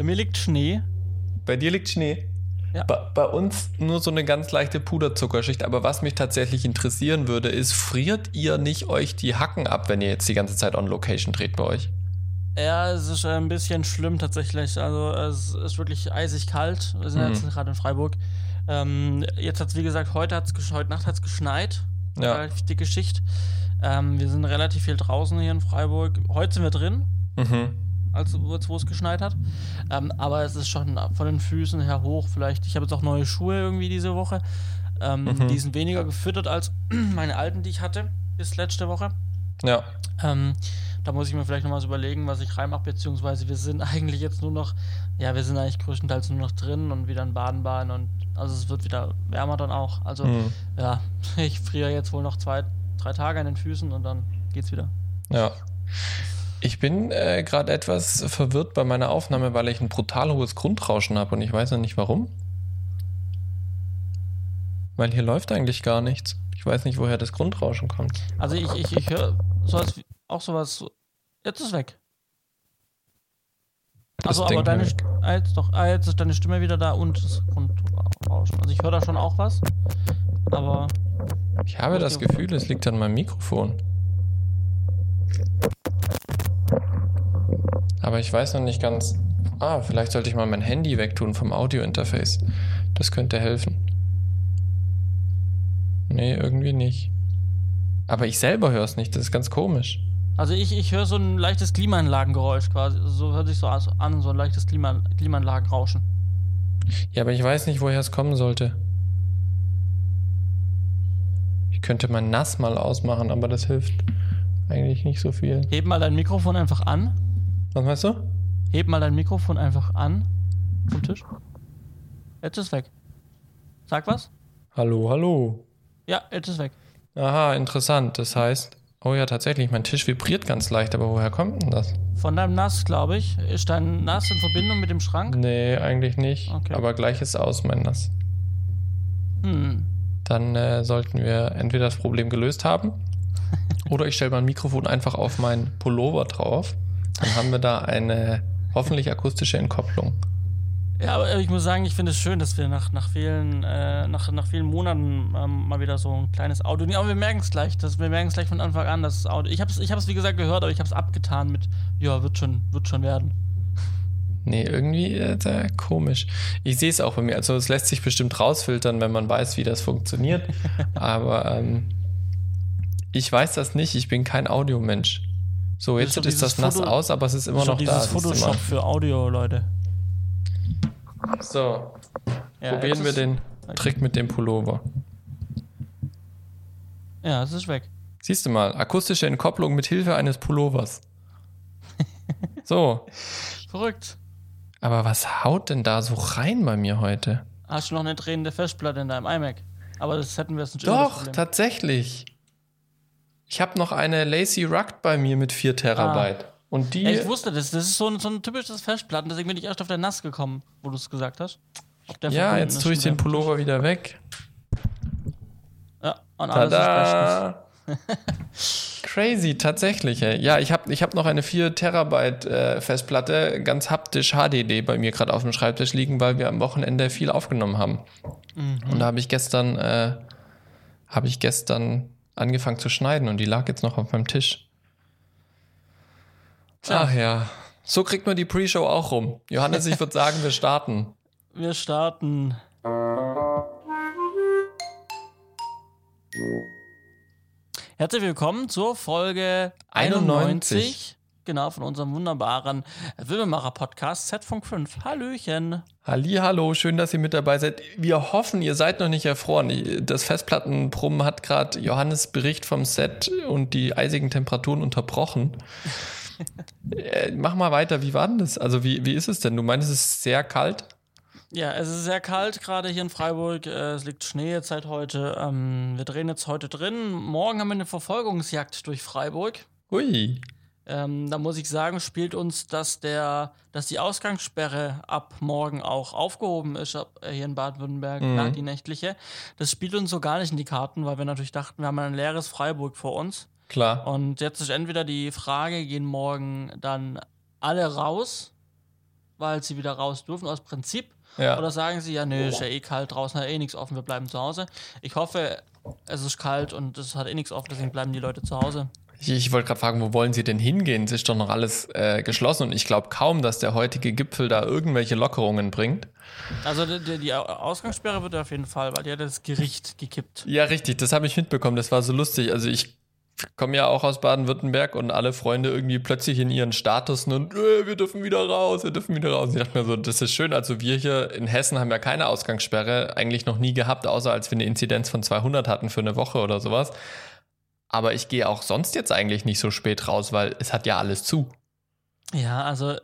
Bei mir liegt Schnee. Bei dir liegt Schnee. Ja. Bei, bei uns nur so eine ganz leichte Puderzuckerschicht. Aber was mich tatsächlich interessieren würde, ist, friert ihr nicht euch die Hacken ab, wenn ihr jetzt die ganze Zeit on Location dreht bei euch? Ja, es ist ein bisschen schlimm tatsächlich. Also es ist wirklich eisig kalt. Wir sind Mhm. jetzt gerade in Freiburg. Ähm, jetzt hat es, wie gesagt, heute, hat's, heute Nacht hat es geschneit. Ja. Relativ dicke Schicht. Ähm, wir sind relativ viel draußen hier in Freiburg. Heute sind wir drin, Mhm. Als wo es wo es geschneit hat. Ähm, aber es ist schon von den Füßen her hoch. Vielleicht, ich habe jetzt auch neue Schuhe irgendwie diese Woche. Ähm, Mhm. Die sind weniger gefüttert als meine alten, die ich hatte bis letzte Woche. Ja. Ähm, da muss ich mir vielleicht noch mal so überlegen, was ich reinmache, beziehungsweise wir sind eigentlich jetzt nur noch, ja, wir sind eigentlich größtenteils nur noch drin und wieder in Baden-Baden und also es wird wieder wärmer dann auch. Also Mhm. ja, ich friere jetzt wohl noch zwei, drei Tage an den Füßen und dann geht's wieder. Ja. Ich bin äh, gerade etwas verwirrt bei meiner Aufnahme, weil ich ein brutal hohes Grundrauschen habe und ich weiß noch nicht warum. Weil hier läuft eigentlich gar nichts. Ich weiß nicht, woher das Grundrauschen kommt. Also ich, ich, ich höre sowas wie, auch sowas, so- jetzt ist weg. Also aber deine, ah, jetzt doch, ah, jetzt ist deine Stimme wieder da und das Grundrauschen. Also ich höre da schon auch was, aber Ich habe das. Gefühl, es liegt an meinem Mikrofon. Aber ich weiß noch nicht ganz. Ah, vielleicht sollte ich mal mein Handy wegtun vom Audio-Interface. Das könnte helfen. Nee, irgendwie nicht. Aber ich selber höre es nicht, das ist ganz komisch. Also ich, ich höre so ein leichtes Klimaanlagengeräusch quasi. So hört sich so an, so ein leichtes Klima, Klimaanlagenrauschen. Ja, aber ich weiß nicht, woher es kommen sollte. Ich könnte mein Nass mal ausmachen, aber das hilft eigentlich nicht so viel. Heb mal dein Mikrofon einfach an. Was meinst du? Heb mal dein Mikrofon einfach an. Vom Tisch. Jetzt ist weg. Sag was? Hallo, hallo. Ja, jetzt ist weg. Aha, interessant. Das heißt, oh ja, tatsächlich, mein Tisch vibriert ganz leicht, aber woher kommt denn das? Von deinem Nass, glaube ich. Ist dein Nass in Verbindung mit dem Schrank? Nee, eigentlich nicht. Okay. Aber gleich ist aus, mein Nass. Hm. Dann äh, sollten wir entweder das Problem gelöst haben oder ich stelle mein Mikrofon einfach auf meinen Pullover drauf. Dann haben wir da eine hoffentlich akustische Entkopplung. Ja, aber ich muss sagen, ich finde es schön, dass wir nach, nach, vielen, äh, nach, nach vielen Monaten ähm, mal wieder so ein kleines Audio. Aber wir merken es gleich. Das, wir merken es gleich von Anfang an, dass das Audio. Ich habe es, ich hab's, wie gesagt, gehört, aber ich habe es abgetan mit, ja, wird schon, wird schon werden. Nee, irgendwie äh, da, komisch. Ich sehe es auch bei mir. Also es lässt sich bestimmt rausfiltern, wenn man weiß, wie das funktioniert. Aber ähm, ich weiß das nicht. Ich bin kein Audiomensch. So, Das jetzt ist doch ist das nass Foto- aus, aber es ist immer noch da. dieses siehst du Photoshop für Audio, Leute. So, Ja, probieren wir ist- den Trick mit dem Pullover. Ja, es ist weg. Siehst du mal, akustische Entkopplung mit Hilfe eines Pullovers. So, Verrückt. aber was haut denn da so rein bei mir heute? Hast du noch eine drehende Festplatte in deinem iMac? Aber das hätten wir jetzt nicht das Doch, tatsächlich. Ich habe noch eine Lazy Rugged bei mir mit 4 Terabyte. Und die. Ja, ich wusste das. Das ist so ein, so ein typisches Festplatten. Deswegen bin ich erst auf der Nass gekommen, wo du es gesagt hast. Ja, jetzt ist tue ich den Pullover wieder weg. Ja, und alles ist bestens. Tada! Crazy, tatsächlich. Ey. Ja, ich habe ich hab noch eine 4 Terabyte äh, Festplatte, ganz haptisch HDD bei mir gerade auf dem Schreibtisch liegen, weil wir am Wochenende viel aufgenommen haben. Mhm. Und da habe ich gestern, äh, habe ich gestern angefangen zu schneiden und die lag jetzt noch auf meinem Tisch. Tja. Ach ja. So kriegt man die Pre-Show auch rum. Johannes, ich würde sagen, wir starten. Wir starten. Herzlich willkommen zur Folge 91. 91. Genau, von unserem wunderbaren Filmemacher-Podcast Z-Funk 5. Hallöchen. Halli, hallo, schön, dass ihr mit dabei seid. Wir hoffen, ihr seid noch nicht erfroren. Das Festplattenbrummen hat gerade Johannes Bericht vom Set und die eisigen Temperaturen unterbrochen. äh, mach mal weiter, wie war denn das? Also, wie, wie ist es denn? Du meinst, es ist sehr kalt? Ja, es ist sehr kalt gerade hier in Freiburg. Äh, Es liegt Schnee jetzt seit heute. Ähm, wir drehen jetzt heute drin. Morgen haben wir eine Verfolgungsjagd durch Freiburg. Ui. Ähm, da muss ich sagen, spielt uns, dass der, dass die Ausgangssperre ab morgen auch aufgehoben ist ab, äh, hier in Baden-Württemberg, Mhm. die nächtliche. Das spielt uns so gar nicht in die Karten, weil wir natürlich dachten, wir haben ein leeres Freiburg vor uns. Klar. Und jetzt ist entweder die Frage, gehen morgen dann alle raus, weil sie wieder raus dürfen aus Prinzip? Ja. Oder sagen sie, ja, nö, ist ja eh kalt, draußen hat eh nichts offen, wir bleiben zu Hause. Ich hoffe, es ist kalt und es hat eh nichts offen, deswegen bleiben die Leute zu Hause. Ich, ich wollte gerade fragen, wo wollen Sie denn hingehen? Es ist doch noch alles äh, geschlossen und ich glaube kaum, dass der heutige Gipfel da irgendwelche Lockerungen bringt. Also die, die- Ausgangssperre wird auf jeden Fall, weil die hat das Gericht gekippt. Ja, richtig, das habe ich mitbekommen, das war so lustig. Also ich komme ja auch aus Baden-Württemberg und alle Freunde irgendwie plötzlich in ihren Status und äh, wir dürfen wieder raus, wir dürfen wieder raus. Ich dachte mir so, das ist schön. Also wir hier in Hessen haben ja keine Ausgangssperre, eigentlich noch nie gehabt, außer als wir eine Inzidenz von 200 hatten für eine Woche oder sowas. Aber ich gehe auch sonst jetzt eigentlich nicht so spät raus, weil es hat ja alles zu. Ja, also äh,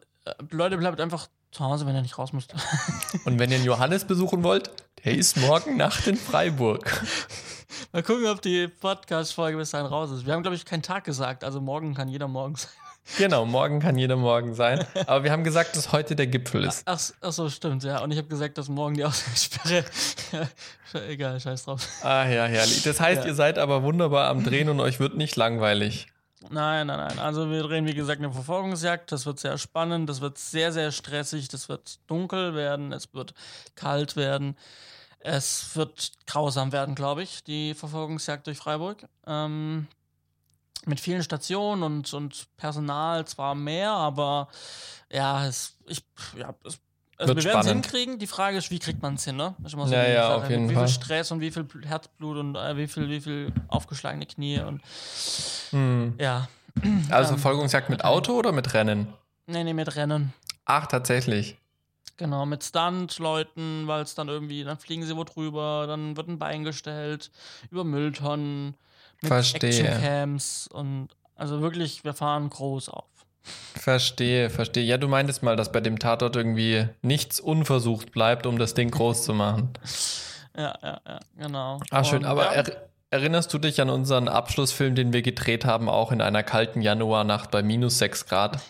Leute, bleibt einfach zu Hause, wenn ihr nicht raus müsst. Und wenn ihr den Johannes besuchen wollt, der ist morgen Nacht in Freiburg. Mal gucken, ob die Podcast-Folge bis dahin raus ist. Wir haben, glaube ich, keinen Tag gesagt, also morgen kann jeder morgen sein. Genau, morgen kann jeder Morgen sein. Aber wir haben gesagt, dass heute der Gipfel ist. Ach, ach so, stimmt, ja. Und ich habe gesagt, dass morgen die Ausgangssperre. Egal, scheiß drauf. Ah ja, herrlich. Das heißt, Ja. ihr seid aber wunderbar am Drehen und euch wird nicht langweilig. Nein, nein, nein. Also wir drehen, wie gesagt, eine Verfolgungsjagd. Das wird sehr spannend, das wird sehr, sehr stressig, das wird dunkel werden, es wird kalt werden. Es wird grausam werden, glaube ich, die Verfolgungsjagd durch Freiburg. Ähm, mit vielen Stationen und, und Personal zwar mehr, aber ja, es, ich, ja, es, also wir werden es hinkriegen. Die Frage ist, wie kriegt man es hin, ne? Ist immer Ja, ja, Sache. auf jeden wie Fall. viel Stress und wie viel Herzblut und äh, wie viel, wie viel aufgeschlagene Knie und Hm. ja. Also Ähm, Verfolgungsjagd mit Auto oder mit Rennen? Nee, nee, mit Rennen. Ach, tatsächlich. Genau, mit Stunt-Leuten, weil es dann irgendwie, dann fliegen sie wo drüber, dann wird ein Bein gestellt, über Mülltonnen, mit Verstehe. Actioncams und also wirklich, wir fahren groß auf. Verstehe, verstehe. Ja, du meintest mal, dass bei dem Tatort irgendwie nichts unversucht bleibt, um das Ding groß zu machen. Ja, ja, ja, genau. Ah, schön. Und, Aber ja, er, erinnerst du dich an unseren Abschlussfilm, den wir gedreht haben, auch in einer kalten Januarnacht bei minus 6 Grad?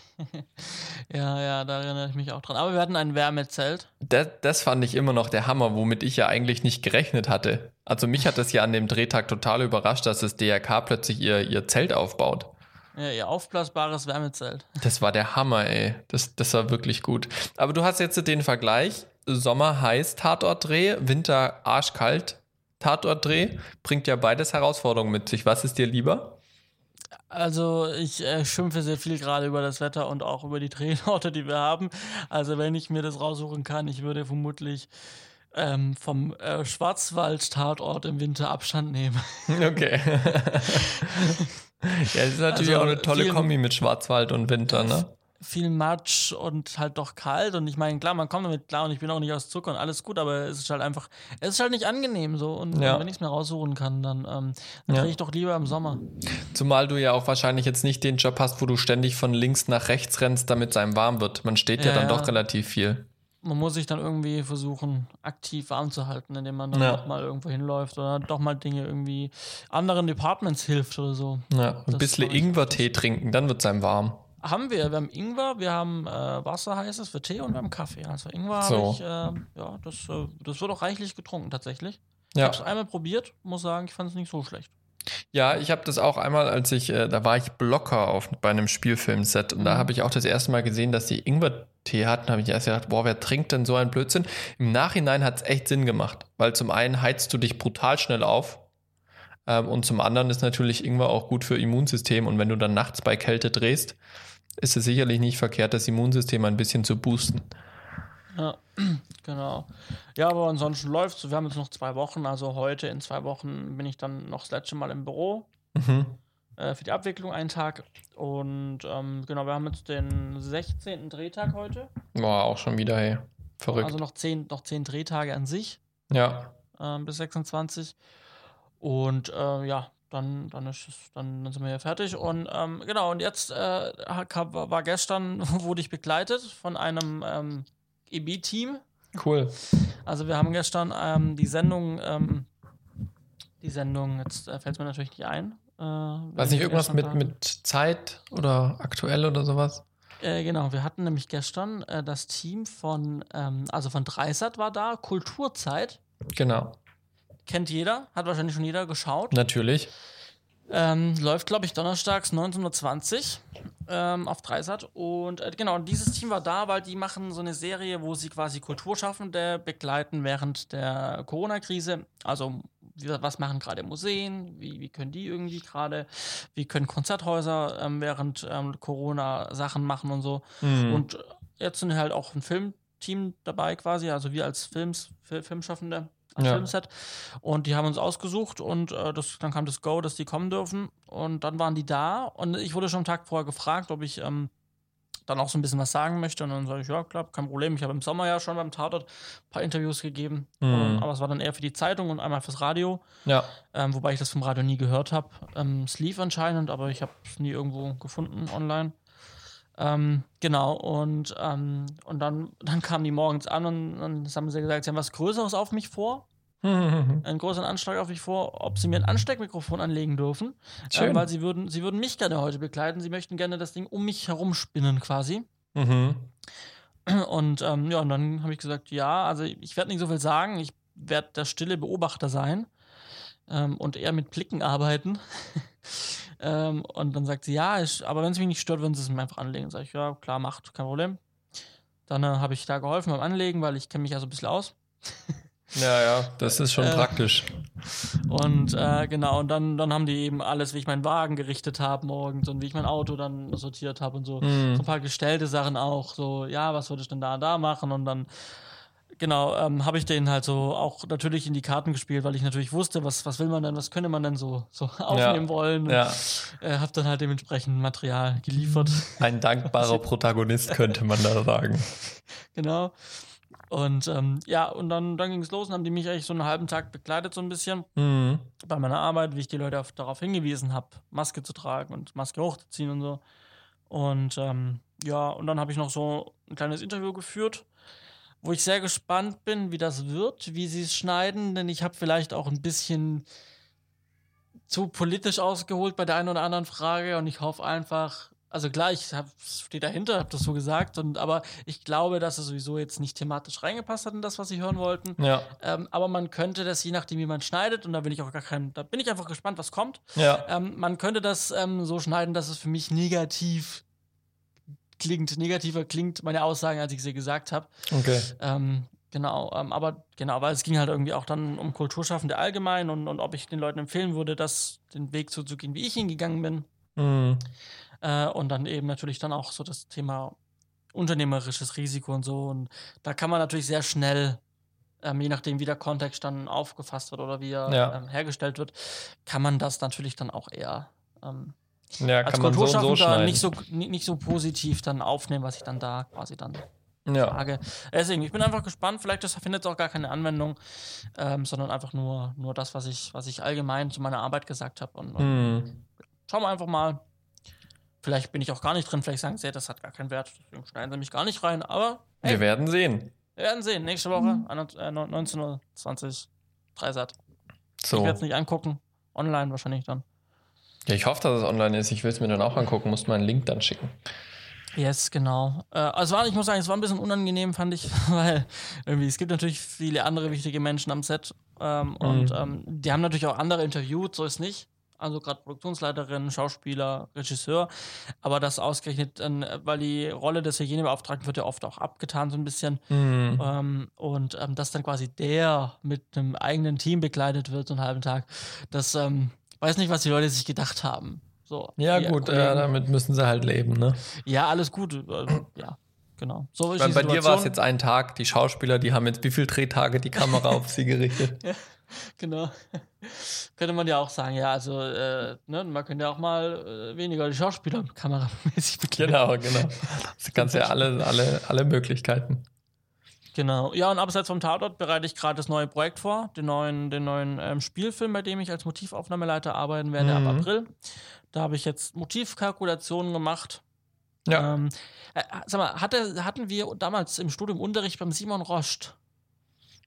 Ja, ja, da erinnere ich mich auch dran. Aber wir hatten ein Wärmezelt. Das, das fand ich immer noch der Hammer, womit ich ja eigentlich nicht gerechnet hatte. Also mich hat das ja an dem Drehtag total überrascht, dass das DRK plötzlich ihr, ihr Zelt aufbaut. Ja, ihr aufblasbares Wärmezelt. Das war der Hammer, ey. Das, das war wirklich gut. Aber du hast jetzt den Vergleich. Sommer heiß Tatortdreh, Winter arschkalt Tatortdreh. Bringt ja beides Herausforderungen mit sich. Was ist dir lieber? Also ich äh, schimpfe sehr viel gerade über das Wetter und auch über die Drehorte, die wir haben. Also wenn ich mir das raussuchen kann, ich würde vermutlich ähm, vom äh, Schwarzwald-Tatort im Winter Abstand nehmen. Okay. ja, das ist natürlich Also auch eine tolle Kombi mit Schwarzwald und Winter, ne? Viel Matsch und halt doch kalt. Und ich meine, klar, man kommt damit klar und ich bin auch nicht aus Zucker und alles gut, aber es ist halt einfach, es ist halt nicht angenehm so. Und Ja. wenn ich es mir raussuchen kann, dann, ähm, dann Ja. ich doch lieber im Sommer. Zumal du ja auch wahrscheinlich jetzt nicht den Job hast, wo du ständig von links nach rechts rennst, damit es einem warm wird. Man steht ja, Ja, dann doch relativ viel. Man muss sich dann irgendwie versuchen, aktiv warm zu halten, indem man dann doch mal irgendwo hinläuft oder doch mal Dinge irgendwie anderen Departments hilft oder so. Ja, ein bisschen Ingwertee trinken, dann wird es einem warm. Haben wir. Wir haben Ingwer, wir haben äh, Wasser heißes für Tee und wir haben Kaffee. Also Ingwer So. habe ich, äh, ja, das, äh, das wird auch reichlich getrunken tatsächlich. Ich Ja. habe es einmal probiert, muss sagen, ich fand es nicht so schlecht. Ja, ich habe das auch einmal, als ich, äh, da war ich Blocker auf, bei einem Spielfilmset und da Mhm. habe ich auch das erste Mal gesehen, dass die Ingwertee hatten, habe ich erst gedacht, boah, wer trinkt denn so einen Blödsinn? Im Nachhinein hat es echt Sinn gemacht, weil zum einen heizt du dich brutal schnell auf ähm, und zum anderen ist natürlich Ingwer auch gut für Immunsystem und wenn du dann nachts bei Kälte drehst, ist es sicherlich nicht verkehrt, das Immunsystem ein bisschen zu boosten. Ja, genau. Ja, aber ansonsten läuft es. Wir haben jetzt noch zwei Wochen. Also heute in zwei Wochen bin ich dann noch das letzte Mal im Büro Mhm. äh, für die Abwicklung einen Tag. Und ähm, genau, wir haben jetzt den 16. Drehtag heute. Boah, auch schon wieder, hey. Verrückt. Also noch zehn, noch zehn Drehtage an sich. ja. ähm, bis 26. Und äh, ja, dann, dann, ist es, dann, dann sind wir hier fertig. Und ähm, genau, und jetzt äh, war gestern, wurde ich begleitet von einem ähm, EB-Team. Cool. Also wir haben gestern ähm, die Sendung, ähm, die Sendung, jetzt äh, fällt es mir natürlich nicht ein. Äh, Weiß nicht, irgendwas mit, mit Zeit oder aktuell oder sowas? Äh, genau, wir hatten nämlich gestern äh, das Team von, ähm, also von Dreisat war da, Kulturzeit. Genau. Kennt jeder, hat wahrscheinlich schon jeder geschaut. Natürlich. Ähm, läuft, glaube ich, donnerstags 19.20 Uhr. ähm, auf Dreisat. Und äh, genau, dieses Team war da, weil die machen so eine Serie, wo sie quasi Kulturschaffende begleiten während der Corona-Krise. Also was machen gerade Museen, wie, wie können die irgendwie gerade, wie können Konzerthäuser ähm, während ähm, Corona Sachen machen und so. Mhm. Und jetzt sind halt auch ein Filmteam dabei quasi, also wir als Films, Fil- Filmschaffende als Ja. Filmset. Und die haben uns ausgesucht und äh, das, dann kam das Go, dass die kommen dürfen. Und dann waren die da und ich wurde schon am Tag vorher gefragt, ob ich ähm, dann auch so ein bisschen was sagen möchte. Und dann sage ich, ja, klar, kein Problem. Ich habe im Sommer ja schon beim Tatort ein paar Interviews gegeben. Mhm. Ähm, aber es war dann eher für die Zeitung und einmal fürs Radio. Ja. Ähm, wobei ich das vom Radio nie gehört habe. Ähm, es lief anscheinend, aber ich habe es nie irgendwo gefunden online. Ähm, genau, und, ähm, und dann, dann kamen die morgens an und dann haben sie gesagt, sie haben was Größeres auf mich vor, einen größeren Anschlag auf mich vor, ob sie mir ein Ansteckmikrofon anlegen dürfen, Schön. ähm, weil sie würden, sie würden mich gerne heute begleiten, sie möchten gerne das Ding um mich herum spinnen quasi. Mhm. Und ähm, ja, und dann habe ich gesagt, ja, also ich werde nicht so viel sagen, ich werde der stille Beobachter sein ähm, und eher mit Blicken arbeiten. ähm, und dann sagt sie, ja, ich, aber wenn es mich nicht stört, würden sie es mir einfach anlegen. Sag ich, ja, klar, macht, kein Problem. Dann äh, habe ich da geholfen beim Anlegen, weil ich kenne mich ja so ein bisschen aus. Ja, ja, das ist schon Äh, praktisch. Und äh, genau, und dann, dann haben die eben alles, wie ich meinen Wagen gerichtet habe morgens und wie ich mein Auto dann sortiert habe und so. Mhm. So ein paar gestellte Sachen auch, so, ja, was würde ich denn da und da machen? Und dann, genau, ähm, habe ich denen halt so auch natürlich in die Karten gespielt, weil ich natürlich wusste, was, was will man denn, was könnte man denn so, so aufnehmen wollen. Und, Ja, äh, habe dann halt dementsprechend Material geliefert. ein dankbarer Protagonist könnte man da sagen. genau. Und ähm, ja, und dann, dann ging es los und haben die mich eigentlich so einen halben Tag begleitet, so ein bisschen. Mhm. bei meiner Arbeit, wie ich die Leute auf, darauf hingewiesen habe, Maske zu tragen und Maske hochzuziehen und so. Und ähm, ja, und dann habe ich noch so ein kleines Interview geführt, wo ich sehr gespannt bin, wie das wird, wie sie es schneiden, denn ich habe vielleicht auch ein bisschen zu politisch ausgeholt bei der einen oder anderen Frage und ich hoffe einfach, also klar, ich stehe dahinter, habe das so gesagt, und aber ich glaube, dass es sowieso jetzt nicht thematisch reingepasst hat in das, was sie hören wollten. Ja, Ähm, aber man könnte das, je nachdem, wie man schneidet, und da bin ich auch gar kein, da bin ich einfach gespannt, was kommt. ja. Ähm, man könnte das ähm, so schneiden, dass es für mich negativ klingt, negativer klingt, meine Aussagen, als ich sie gesagt habe. Okay. Ähm, genau, ähm, aber genau, weil es ging halt irgendwie auch dann um Kulturschaffende allgemein und, und ob ich den Leuten empfehlen würde, das den Weg so zu gehen, wie ich ihn gegangen bin. Mhm. Äh, und dann eben natürlich dann auch so das Thema unternehmerisches Risiko und so. Und da kann man natürlich sehr schnell, ähm, je nachdem, wie der Kontext dann aufgefasst wird oder wie er Ja. ähm, hergestellt wird, kann man das natürlich dann auch eher ähm, Ja, als kann man so und so Kulturschaffender schneiden. nicht so, ni- nicht so positiv dann aufnehmen, was ich dann da quasi dann ja. sage. Deswegen, ich bin einfach gespannt, vielleicht das findet es auch gar keine Anwendung, ähm, sondern einfach nur, nur das, was ich, was ich allgemein zu meiner Arbeit gesagt habe. Und, und Mhm. schauen wir einfach mal. Vielleicht bin ich auch gar nicht drin, vielleicht sagen sie, das hat gar keinen Wert, deswegen schneiden sie mich gar nicht rein, aber hey, Wir werden sehen. wir werden sehen. Nächste Woche, 19.20 Uhr, Dreisat. Ich So. werde es nicht angucken, online wahrscheinlich dann. Ja, ich hoffe, dass es online ist. Ich will es mir dann auch angucken. Muss mal einen Link dann schicken. Yes, genau. Äh, also war, ich muss sagen, es war ein bisschen unangenehm, fand ich, weil irgendwie, es gibt natürlich viele andere wichtige Menschen am Set ähm, und Mhm. ähm, die haben natürlich auch andere interviewt, so ist nicht. Also gerade Produktionsleiterin, Schauspieler, Regisseur, aber das ausgerechnet, äh, weil die Rolle des Hygienebeauftragten wird ja oft auch abgetan, so ein bisschen. Mhm. Ähm, und ähm, dass dann quasi der mit einem eigenen Team begleitet wird, so einen halben Tag, das ähm, weiß nicht, was die Leute sich gedacht haben. So, Ja, gut, ja, damit müssen sie halt leben, ne? Ja, alles gut. äh, ja, genau. So ist Bei, die bei dir war es jetzt ein Tag. Die Schauspieler, die haben jetzt wie viele Drehtage die Kamera auf sie gerichtet? Genau. Könnte man ja auch sagen, ja, also, äh, ne, man könnte ja auch mal äh, weniger die Schauspieler kameramäßig begleiten. Genau, genau. Du kannst ja alle, alle, alle Möglichkeiten. Genau. Ja, und abseits vom Tatort bereite ich gerade das neue Projekt vor, den neuen, den neuen ähm, Spielfilm, bei dem ich als Motivaufnahmeleiter arbeiten werde ab Mhm. April. Da habe ich jetzt Motivkalkulationen gemacht. Ja. Ähm, äh, sag mal, hatte, hatten wir damals im Studium Unterricht beim Simon Rost?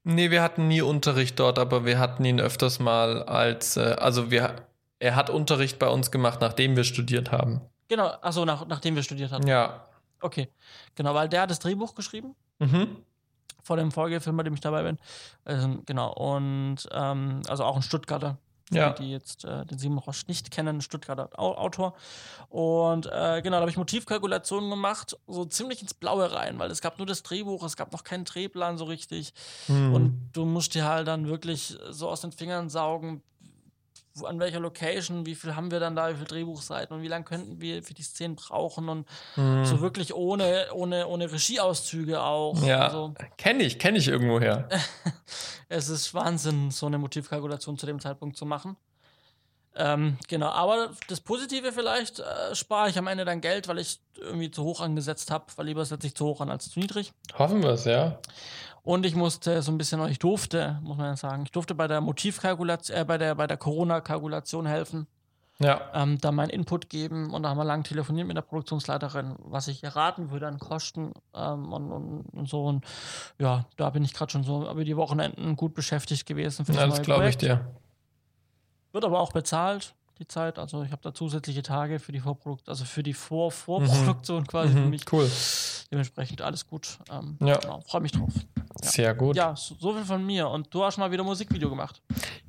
Nee, wir hatten nie Unterricht dort, aber wir hatten ihn öfters mal als, äh, also wir, er hat Unterricht bei uns gemacht, nachdem wir studiert haben. Genau, achso, nach, nachdem wir studiert hatten. Ja. Okay. Genau, weil der hat das Drehbuch geschrieben. Mhm. Vor dem Folgefilm, bei dem ich dabei bin. Ähm, genau, und ähm, also auch ein Stuttgarter. ja. die, die jetzt äh, den Simon Roche nicht kennen, Stuttgarter Autor. Und äh, genau, da habe ich Motivkalkulationen gemacht, so ziemlich ins Blaue rein, weil es gab nur das Drehbuch, es gab noch keinen Drehplan so richtig. Mhm. Und du musst dir halt dann wirklich so aus den Fingern saugen, an welcher Location, wie viel haben wir dann da, wie viele Drehbuchseiten und wie lange könnten wir für die Szenen brauchen und mhm. so wirklich ohne, ohne, ohne Regieauszüge auch. Ja, also, kenne ich, kenne ich irgendwoher. es ist Wahnsinn, so eine Motivkalkulation zu dem Zeitpunkt zu machen. Ähm, genau, aber das Positive vielleicht äh, spare ich am Ende dann Geld, weil ich irgendwie zu hoch angesetzt habe, weil lieber setze ich zu hoch an als zu niedrig. Hoffen wir es, ja. Und ich musste so ein bisschen, ich durfte, muss man ja sagen, ich durfte bei der Motivkalkulation, äh, bei der, bei der Corona-Kalkulation helfen. Ja. Ähm, da meinen Input geben und da haben wir lang telefoniert mit der Produktionsleiterin, was ich erraten würde an Kosten ähm, und, und, und, so. Und ja, da bin ich gerade schon so über die Wochenenden gut beschäftigt gewesen. Für das, ja, das glaube ich dir. Wird aber auch bezahlt die Zeit. Also ich habe da zusätzliche Tage für die Vorprodukt, also für die Vor Vorproduktion mhm. quasi mhm, für mich. Cool. Dementsprechend alles gut. Ähm, ja. Genau, Freue mich drauf. Ja. Sehr gut. Ja, so, so, viel von mir. Und du hast mal wieder Musikvideo gemacht.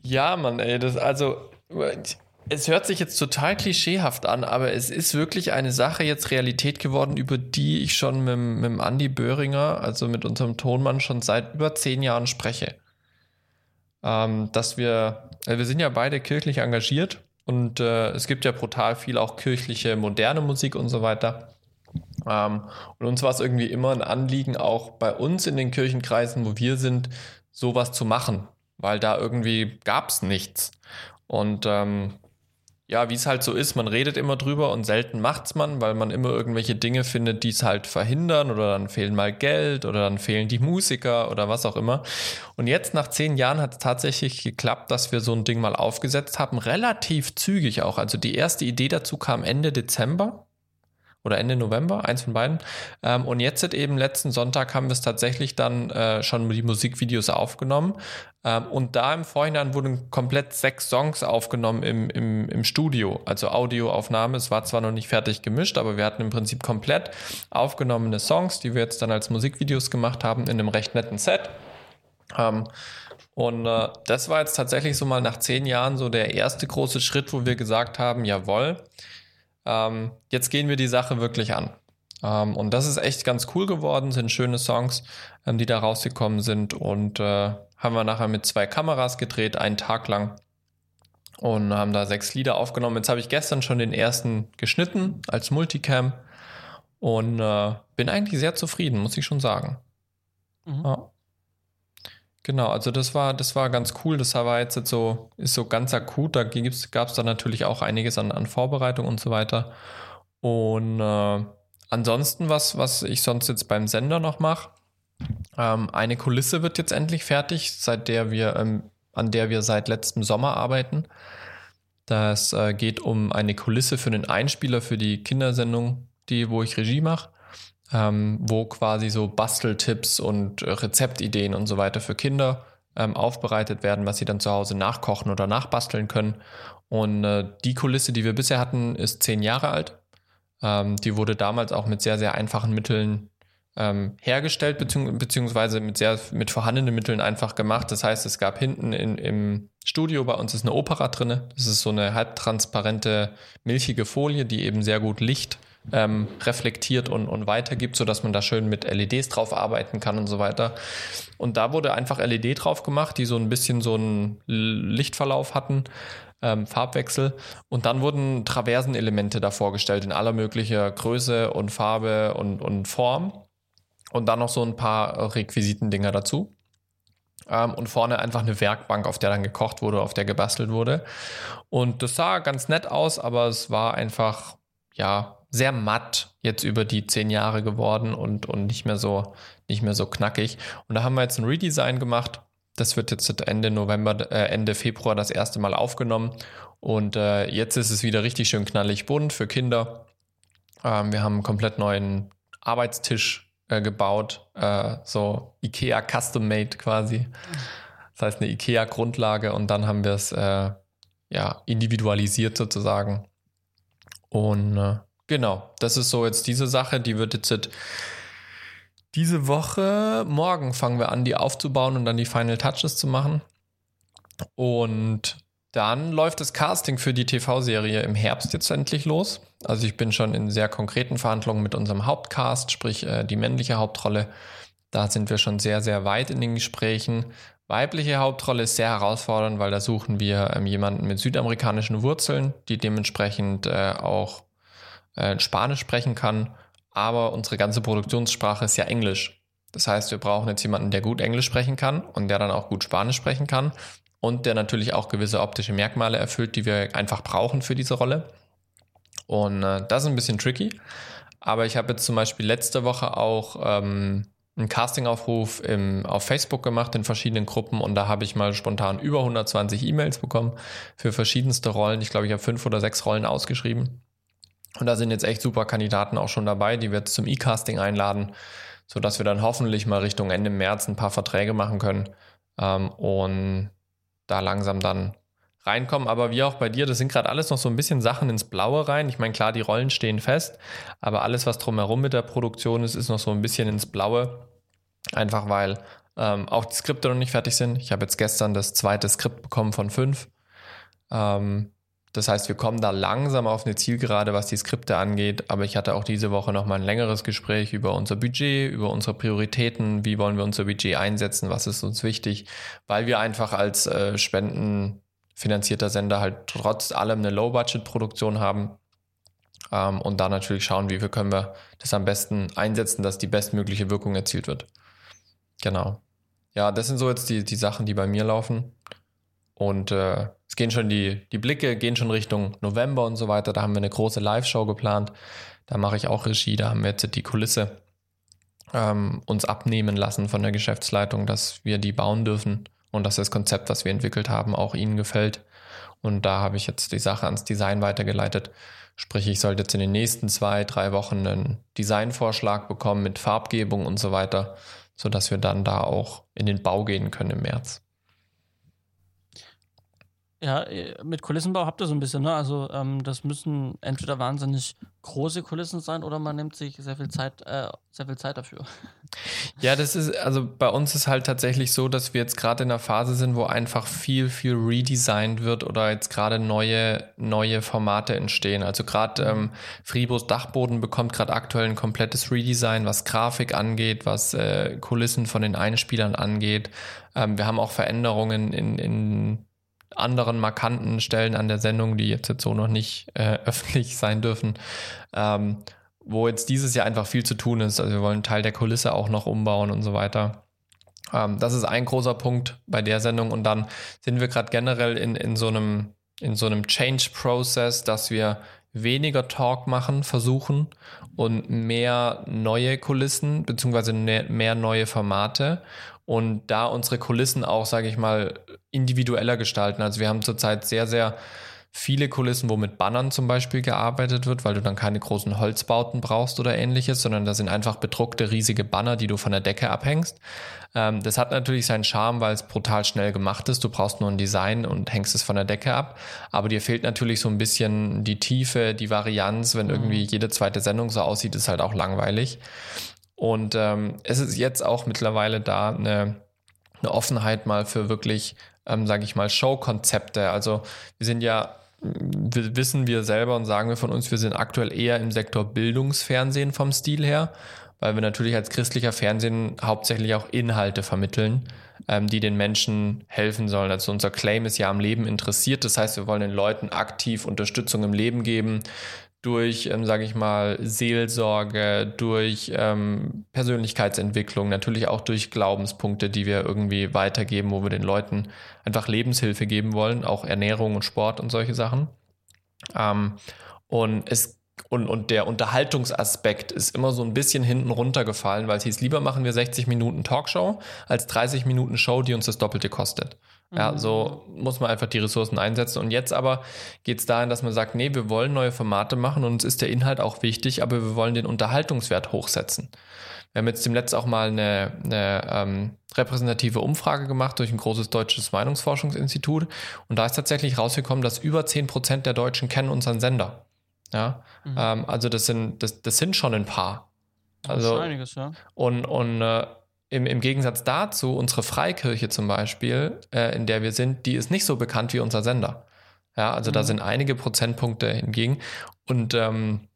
Ja, Mann, ey, das also. Es hört sich jetzt total klischeehaft an, aber es ist wirklich eine Sache jetzt Realität geworden, über die ich schon mit, mit dem Andi Böhringer, also mit unserem Tonmann, schon seit über zehn Jahren spreche. Ähm, dass wir, also wir sind ja beide kirchlich engagiert und äh, es gibt ja brutal viel auch kirchliche, moderne Musik und so weiter. Ähm, und uns war es irgendwie immer ein Anliegen, auch bei uns in den Kirchenkreisen, wo wir sind, sowas zu machen, weil da irgendwie gab es nichts. Und ähm, ja, wie es halt so ist, man redet immer drüber und selten macht's man, weil man immer irgendwelche Dinge findet, die es halt verhindern oder dann fehlen mal Geld oder dann fehlen die Musiker oder was auch immer. Und jetzt nach zehn Jahren hat es tatsächlich geklappt, dass wir so ein Ding mal aufgesetzt haben, relativ zügig auch. Also die erste Idee dazu kam Ende Dezember oder Ende November, eins von beiden. Ähm, und jetzt eben letzten Sonntag haben wir es tatsächlich dann äh, schon die Musikvideos aufgenommen. Ähm, und da im Vorhinein wurden komplett sechs Songs aufgenommen im, im, im Studio, also Audioaufnahme. Es war zwar noch nicht fertig gemischt, aber wir hatten im Prinzip komplett aufgenommene Songs, die wir jetzt dann als Musikvideos gemacht haben in einem recht netten Set. Ähm, und äh, das war jetzt tatsächlich so mal nach zehn Jahren so der erste große Schritt, wo wir gesagt haben, jawohl, ähm, jetzt gehen wir die Sache wirklich an. Ähm, und das ist echt ganz cool geworden, sind schöne Songs, ähm, die da rausgekommen sind und äh, haben wir nachher mit zwei Kameras gedreht, einen Tag lang und haben da sechs Lieder aufgenommen. Jetzt habe ich gestern schon den ersten geschnitten als Multicam und äh, bin eigentlich sehr zufrieden, muss ich schon sagen. Mhm. Ja. Genau, also das war, das war ganz cool. Das war jetzt so, ist so ganz akut. Da gab es dann natürlich auch einiges an, an Vorbereitung und so weiter. Und äh, ansonsten, was, was ich sonst jetzt beim Sender noch mache, ähm, eine Kulisse wird jetzt endlich fertig, seit der wir, ähm, an der wir seit letztem Sommer arbeiten. Das äh, geht um eine Kulisse für den Einspieler für die Kindersendung, die, wo ich Regie mache ähm, wo quasi so Basteltipps und äh, Rezeptideen und so weiter für Kinder ähm, aufbereitet werden, was sie dann zu Hause nachkochen oder nachbasteln können. Und äh, die Kulisse, die wir bisher hatten, ist zehn Jahre alt. Ähm, die wurde damals auch mit sehr, sehr einfachen Mitteln ähm, hergestellt, bezieh beziehungsweise mit sehr mit vorhandenen Mitteln einfach gemacht. Das heißt, es gab hinten in, im Studio bei uns ist eine Opera drin. Das ist so eine halbtransparente, milchige Folie, die eben sehr gut Licht ähm, reflektiert und, und weitergibt, sodass man da schön mit LEDs drauf arbeiten kann und so weiter. Und da wurde einfach LED drauf gemacht, die so ein bisschen so einen Lichtverlauf hatten. Ähm, Farbwechsel und dann wurden Traversenelemente da vorgestellt in aller möglicher Größe und Farbe und, und Form und dann noch so ein paar Requisitendinger dazu ähm, und vorne einfach eine Werkbank, auf der dann gekocht wurde, auf der gebastelt wurde und das sah ganz nett aus, aber es war einfach ja sehr matt jetzt über die zehn Jahre geworden und, und nicht mehr so, nicht mehr so knackig. Und da haben wir jetzt ein Redesign gemacht. Das wird jetzt Ende November, äh, Ende Februar das erste Mal aufgenommen. Und äh, jetzt ist es wieder richtig schön knallig bunt für Kinder. Ähm, wir haben einen komplett neuen Arbeitstisch äh, gebaut, äh, so IKEA Custom Made quasi. Das heißt eine IKEA Grundlage und dann haben wir es äh, ja individualisiert sozusagen. Und äh, Genau, das ist so jetzt diese Sache, die wird jetzt diese Woche, morgen fangen wir an, die aufzubauen und dann die Final Touches zu machen. Und Dann läuft das Casting für die TV-Serie im Herbst jetzt endlich los. Also ich bin schon in sehr konkreten Verhandlungen mit unserem Hauptcast, sprich äh, die männliche Hauptrolle. Da sind wir schon sehr, sehr weit in den Gesprächen. Weibliche Hauptrolle ist sehr herausfordernd, weil da suchen wir ähm, jemanden mit südamerikanischen Wurzeln, die dementsprechend äh, auch äh, Spanisch sprechen kann. Aber unsere ganze Produktionssprache ist ja Englisch. Das heißt, wir brauchen jetzt jemanden, der gut Englisch sprechen kann und der dann auch gut Spanisch sprechen kann und der natürlich auch gewisse optische Merkmale erfüllt, die wir einfach brauchen für diese Rolle. Und äh, das ist ein bisschen tricky. Aber ich habe jetzt zum Beispiel letzte Woche auch ähm, einen Castingaufruf im, auf Facebook gemacht in verschiedenen Gruppen und da habe ich mal spontan über 120 E-Mails bekommen für verschiedenste Rollen. Ich glaube, ich habe fünf oder sechs Rollen ausgeschrieben. Und da sind jetzt echt super Kandidaten auch schon dabei, die wir jetzt zum E-Casting einladen, sodass wir dann hoffentlich mal Richtung Ende März ein paar Verträge machen können ähm, und da langsam dann reinkommen. Aber wie auch bei dir, das sind gerade alles noch so ein bisschen Sachen ins Blaue rein. Ich meine, klar, die Rollen stehen fest, aber alles, was drumherum mit der Produktion ist, ist noch so ein bisschen ins Blaue. Einfach weil ähm, auch die Skripte noch nicht fertig sind. Ich habe jetzt gestern das zweite Skript bekommen von fünf. Ähm, das heißt, wir kommen da langsam auf eine Zielgerade, was die Skripte angeht. Aber ich hatte auch diese Woche noch mal ein längeres Gespräch über unser Budget, über unsere Prioritäten. Wie wollen wir unser Budget einsetzen? Was ist uns wichtig? Weil wir einfach als äh, spendenfinanzierter Sender halt trotz allem eine Low-Budget-Produktion haben. Ähm, und da natürlich schauen, wie wir können wir das am besten einsetzen, dass die bestmögliche Wirkung erzielt wird. Genau. Ja, das sind so jetzt die, die Sachen, die bei mir laufen. Und äh, es gehen schon die, die Blicke, gehen schon Richtung November und so weiter. Da haben wir eine große Live-Show geplant. Da mache ich auch Regie, da haben wir jetzt die Kulisse ähm, uns abnehmen lassen von der Geschäftsleitung, dass wir die bauen dürfen und dass das Konzept, was wir entwickelt haben, auch ihnen gefällt. Und da habe ich jetzt die Sache ans Design weitergeleitet. Sprich, ich sollte jetzt in den nächsten zwei, drei Wochen einen Designvorschlag bekommen mit Farbgebung und so weiter, sodass wir dann da auch in den Bau gehen können im März. Ja, äh, mit Kulissenbau habt ihr so ein bisschen, ne? Also ähm, das müssen entweder wahnsinnig große Kulissen sein oder man nimmt sich sehr viel Zeit, äh, sehr viel Zeit dafür. Ja, das ist, also bei uns ist halt tatsächlich so, dass wir jetzt gerade in einer Phase sind, wo einfach viel, viel redesigned wird oder jetzt gerade neue, neue Formate entstehen. Also gerade ähm, Fribos Dachboden bekommt gerade aktuell ein komplettes Redesign, was Grafik angeht, was äh, Kulissen von den Einspielern angeht. Ähm, wir haben auch Veränderungen in, in anderen markanten Stellen an der Sendung, die jetzt, jetzt so noch nicht äh, öffentlich sein dürfen, ähm, wo jetzt dieses Jahr einfach viel zu tun ist. Also wir wollen Teil der Kulisse auch noch umbauen und so weiter. Ähm, das ist ein großer Punkt bei der Sendung und dann sind wir gerade generell in, in so einem in so einem Change-Process, dass wir weniger Talk machen, versuchen und mehr neue Kulissen beziehungsweise mehr neue Formate und da unsere Kulissen auch, sage ich mal, individueller gestalten. Also wir haben zurzeit sehr, sehr viele Kulissen, wo mit Bannern zum Beispiel gearbeitet wird, weil du dann keine großen Holzbauten brauchst oder ähnliches, sondern da sind einfach bedruckte riesige Banner, die du von der Decke abhängst. Ähm, das hat natürlich seinen Charme, weil es brutal schnell gemacht ist. Du brauchst nur ein Design und hängst es von der Decke ab. Aber dir fehlt natürlich so ein bisschen die Tiefe, die Varianz. Wenn mhm. irgendwie jede zweite Sendung so aussieht, ist halt auch langweilig. Und ähm, es ist jetzt auch mittlerweile da eine, eine Offenheit mal für wirklich, ähm, sage ich mal, Showkonzepte. Also wir sind ja, wissen wir selber und sagen wir von uns, wir sind aktuell eher im Sektor Bildungsfernsehen vom Stil her, weil wir natürlich als christlicher Fernsehen hauptsächlich auch Inhalte vermitteln, ähm, die den Menschen helfen sollen. Also unser Claim ist ja am Leben interessiert. Das heißt, wir wollen den Leuten aktiv Unterstützung im Leben geben durch, ähm, sage ich mal, Seelsorge, durch ähm, Persönlichkeitsentwicklung, natürlich auch durch Glaubenspunkte, die wir irgendwie weitergeben, wo wir den Leuten einfach Lebenshilfe geben wollen, auch Ernährung und Sport und solche Sachen. Ähm, und es und, und der Unterhaltungsaspekt ist immer so ein bisschen hinten runtergefallen, weil es hieß, lieber machen wir 60 Minuten Talkshow als 30 Minuten Show, die uns das Doppelte kostet. Ja, mhm. so muss man einfach die Ressourcen einsetzen. Und jetzt aber geht es dahin, dass man sagt, nee, wir wollen neue Formate machen und uns ist der Inhalt auch wichtig, aber wir wollen den Unterhaltungswert hochsetzen. Wir haben jetzt dem Letzten auch mal eine, eine ähm, repräsentative Umfrage gemacht durch ein großes deutsches Meinungsforschungsinstitut. Und da ist tatsächlich rausgekommen, dass über 10 Prozent der Deutschen kennen unseren Sender. Ja, mhm. ähm, also das sind, das, das sind schon ein paar. Also, einiges, ja. Und, und äh, im, im Gegensatz dazu, unsere Freikirche zum Beispiel, äh, in der wir sind, die ist nicht so bekannt wie unser Sender. Ja, also mhm. da sind einige Prozentpunkte hingegen. Und ähm,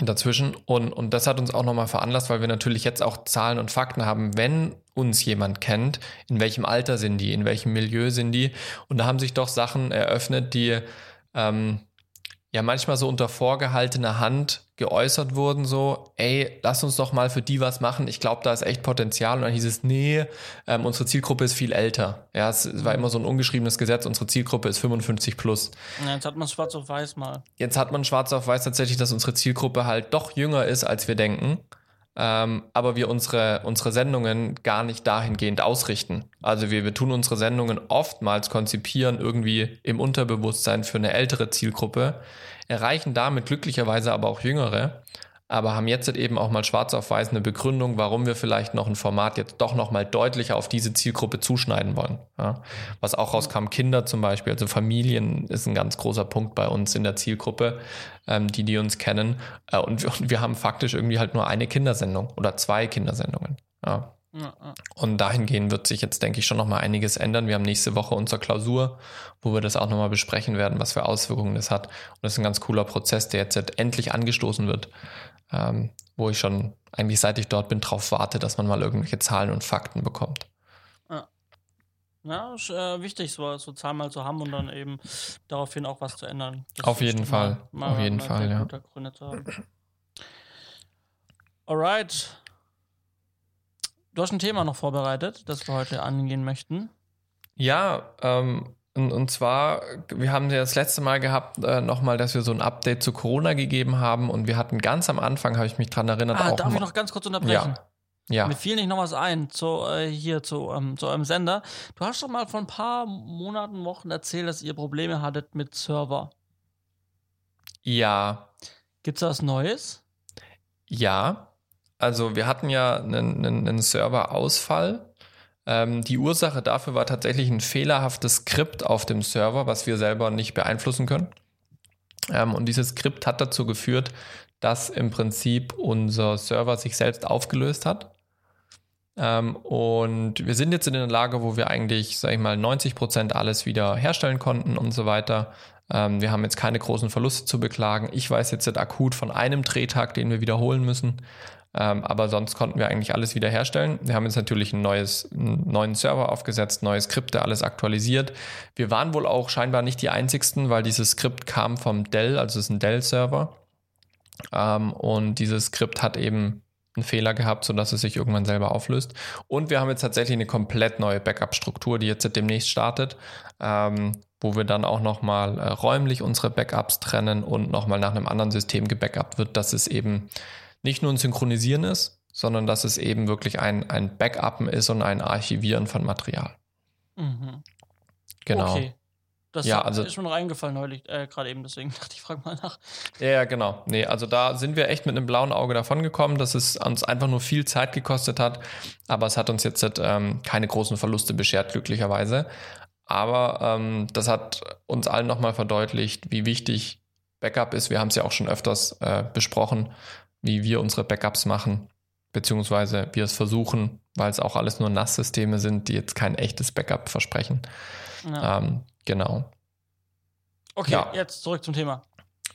dazwischen. Und, und das hat uns auch nochmal veranlasst, weil wir natürlich jetzt auch Zahlen und Fakten haben, wenn uns jemand kennt, in welchem Alter sind die, in welchem Milieu sind die. Und da haben sich doch Sachen eröffnet, die ähm, ja manchmal so unter vorgehaltener Hand geäußert wurden, so, ey, lass uns doch mal für die was machen. Ich glaube, da ist echt Potenzial. Und dann hieß es, nee, ähm, unsere Zielgruppe ist viel älter. Ja, es war immer so ein ungeschriebenes Gesetz, unsere Zielgruppe ist 55 plus. Ja, jetzt hat man schwarz auf weiß mal. Jetzt hat man schwarz auf weiß tatsächlich, dass unsere Zielgruppe halt doch jünger ist, als wir denken. Ähm, aber wir unsere, unsere Sendungen gar nicht dahingehend ausrichten. Also wir, wir tun unsere Sendungen oftmals konzipieren irgendwie im Unterbewusstsein für eine ältere Zielgruppe, erreichen damit glücklicherweise aber auch jüngere, aber haben jetzt eben auch mal schwarz auf weiß eine Begründung, warum wir vielleicht noch ein Format jetzt doch noch mal deutlicher auf diese Zielgruppe zuschneiden wollen. Ja. Was auch rauskam, Kinder zum Beispiel, also Familien ist ein ganz großer Punkt bei uns in der Zielgruppe, ähm, die die uns kennen. Äh, und, wir, und wir haben faktisch irgendwie halt nur eine Kindersendung oder zwei Kindersendungen. Ja. Und dahingehend wird sich jetzt, denke ich, schon nochmal einiges ändern. Wir haben nächste Woche unsere Klausur, wo wir das auch nochmal besprechen werden, was für Auswirkungen das hat. Und das ist ein ganz cooler Prozess, der jetzt endlich angestoßen wird, ähm, wo ich schon eigentlich seit ich dort bin drauf warte, dass man mal irgendwelche Zahlen und Fakten bekommt. Ja, ja ist äh, wichtig, so, so Zahlen mal zu haben und dann eben daraufhin auch was zu ändern. Das Auf jeden Fall. Mal, Auf jeden Fall, ja. Gründe zu haben. Alright. Du hast ein Thema noch vorbereitet, das wir heute angehen möchten. Ja, ähm, und, und zwar, wir haben ja das letzte Mal gehabt, äh, nochmal, dass wir so ein Update zu Corona gegeben haben und wir hatten ganz am Anfang, habe ich mich dran erinnert, ah, auch. Darf ich noch ganz kurz unterbrechen? Ja. Ja. Mir fiel nicht noch was ein zu, äh, hier zu, ähm, zu eurem Sender. Du hast doch mal vor ein paar Monaten, Wochen erzählt, dass ihr Probleme hattet mit Server. Ja. Gibt's was Neues? Ja. Also wir hatten ja einen, einen, einen Serverausfall. Ähm, die Ursache dafür war tatsächlich ein fehlerhaftes Skript auf dem Server, was wir selber nicht beeinflussen können. Ähm, und dieses Skript hat dazu geführt, dass im Prinzip unser Server sich selbst aufgelöst hat. Ähm, und wir sind jetzt in einer Lage, wo wir eigentlich, sag ich mal, 90 Prozent alles wieder herstellen konnten und so weiter. Ähm, wir haben jetzt keine großen Verluste zu beklagen. Ich weiß jetzt akut von einem Drehtag, den wir wiederholen müssen. Ähm, aber sonst konnten wir eigentlich alles wiederherstellen. Wir haben jetzt natürlich ein neues, einen neuen Server aufgesetzt, neue Skripte, alles aktualisiert. Wir waren wohl auch scheinbar nicht die einzigsten, weil dieses Skript kam vom Dell, also es ist ein Dell-Server. Ähm, und dieses Skript hat eben einen Fehler gehabt, sodass es sich irgendwann selber auflöst. Und wir haben jetzt tatsächlich eine komplett neue Backup-Struktur, die jetzt demnächst startet, ähm, wo wir dann auch nochmal äh, räumlich unsere Backups trennen und nochmal nach einem anderen System gebackupt wird, dass es eben nicht nur ein Synchronisieren ist, sondern dass es eben wirklich ein, ein Backuppen ist und ein Archivieren von Material. Mhm. Genau. Okay. Das ja, also, ist mir noch eingefallen neulich, äh, gerade eben, deswegen dachte ich, frage mal nach. Ja, genau. Nee, also da sind wir echt mit einem blauen Auge davon gekommen, dass es uns einfach nur viel Zeit gekostet hat, aber es hat uns jetzt ähm, keine großen Verluste beschert, glücklicherweise. Aber ähm, das hat uns allen nochmal verdeutlicht, wie wichtig Backup ist. Wir haben es ja auch schon öfters äh, besprochen, wie wir unsere Backups machen, beziehungsweise wir es versuchen, weil es auch alles nur NAS-Systeme sind, die jetzt kein echtes Backup versprechen. Ja. Ähm, genau. Okay, ja. jetzt zurück zum Thema.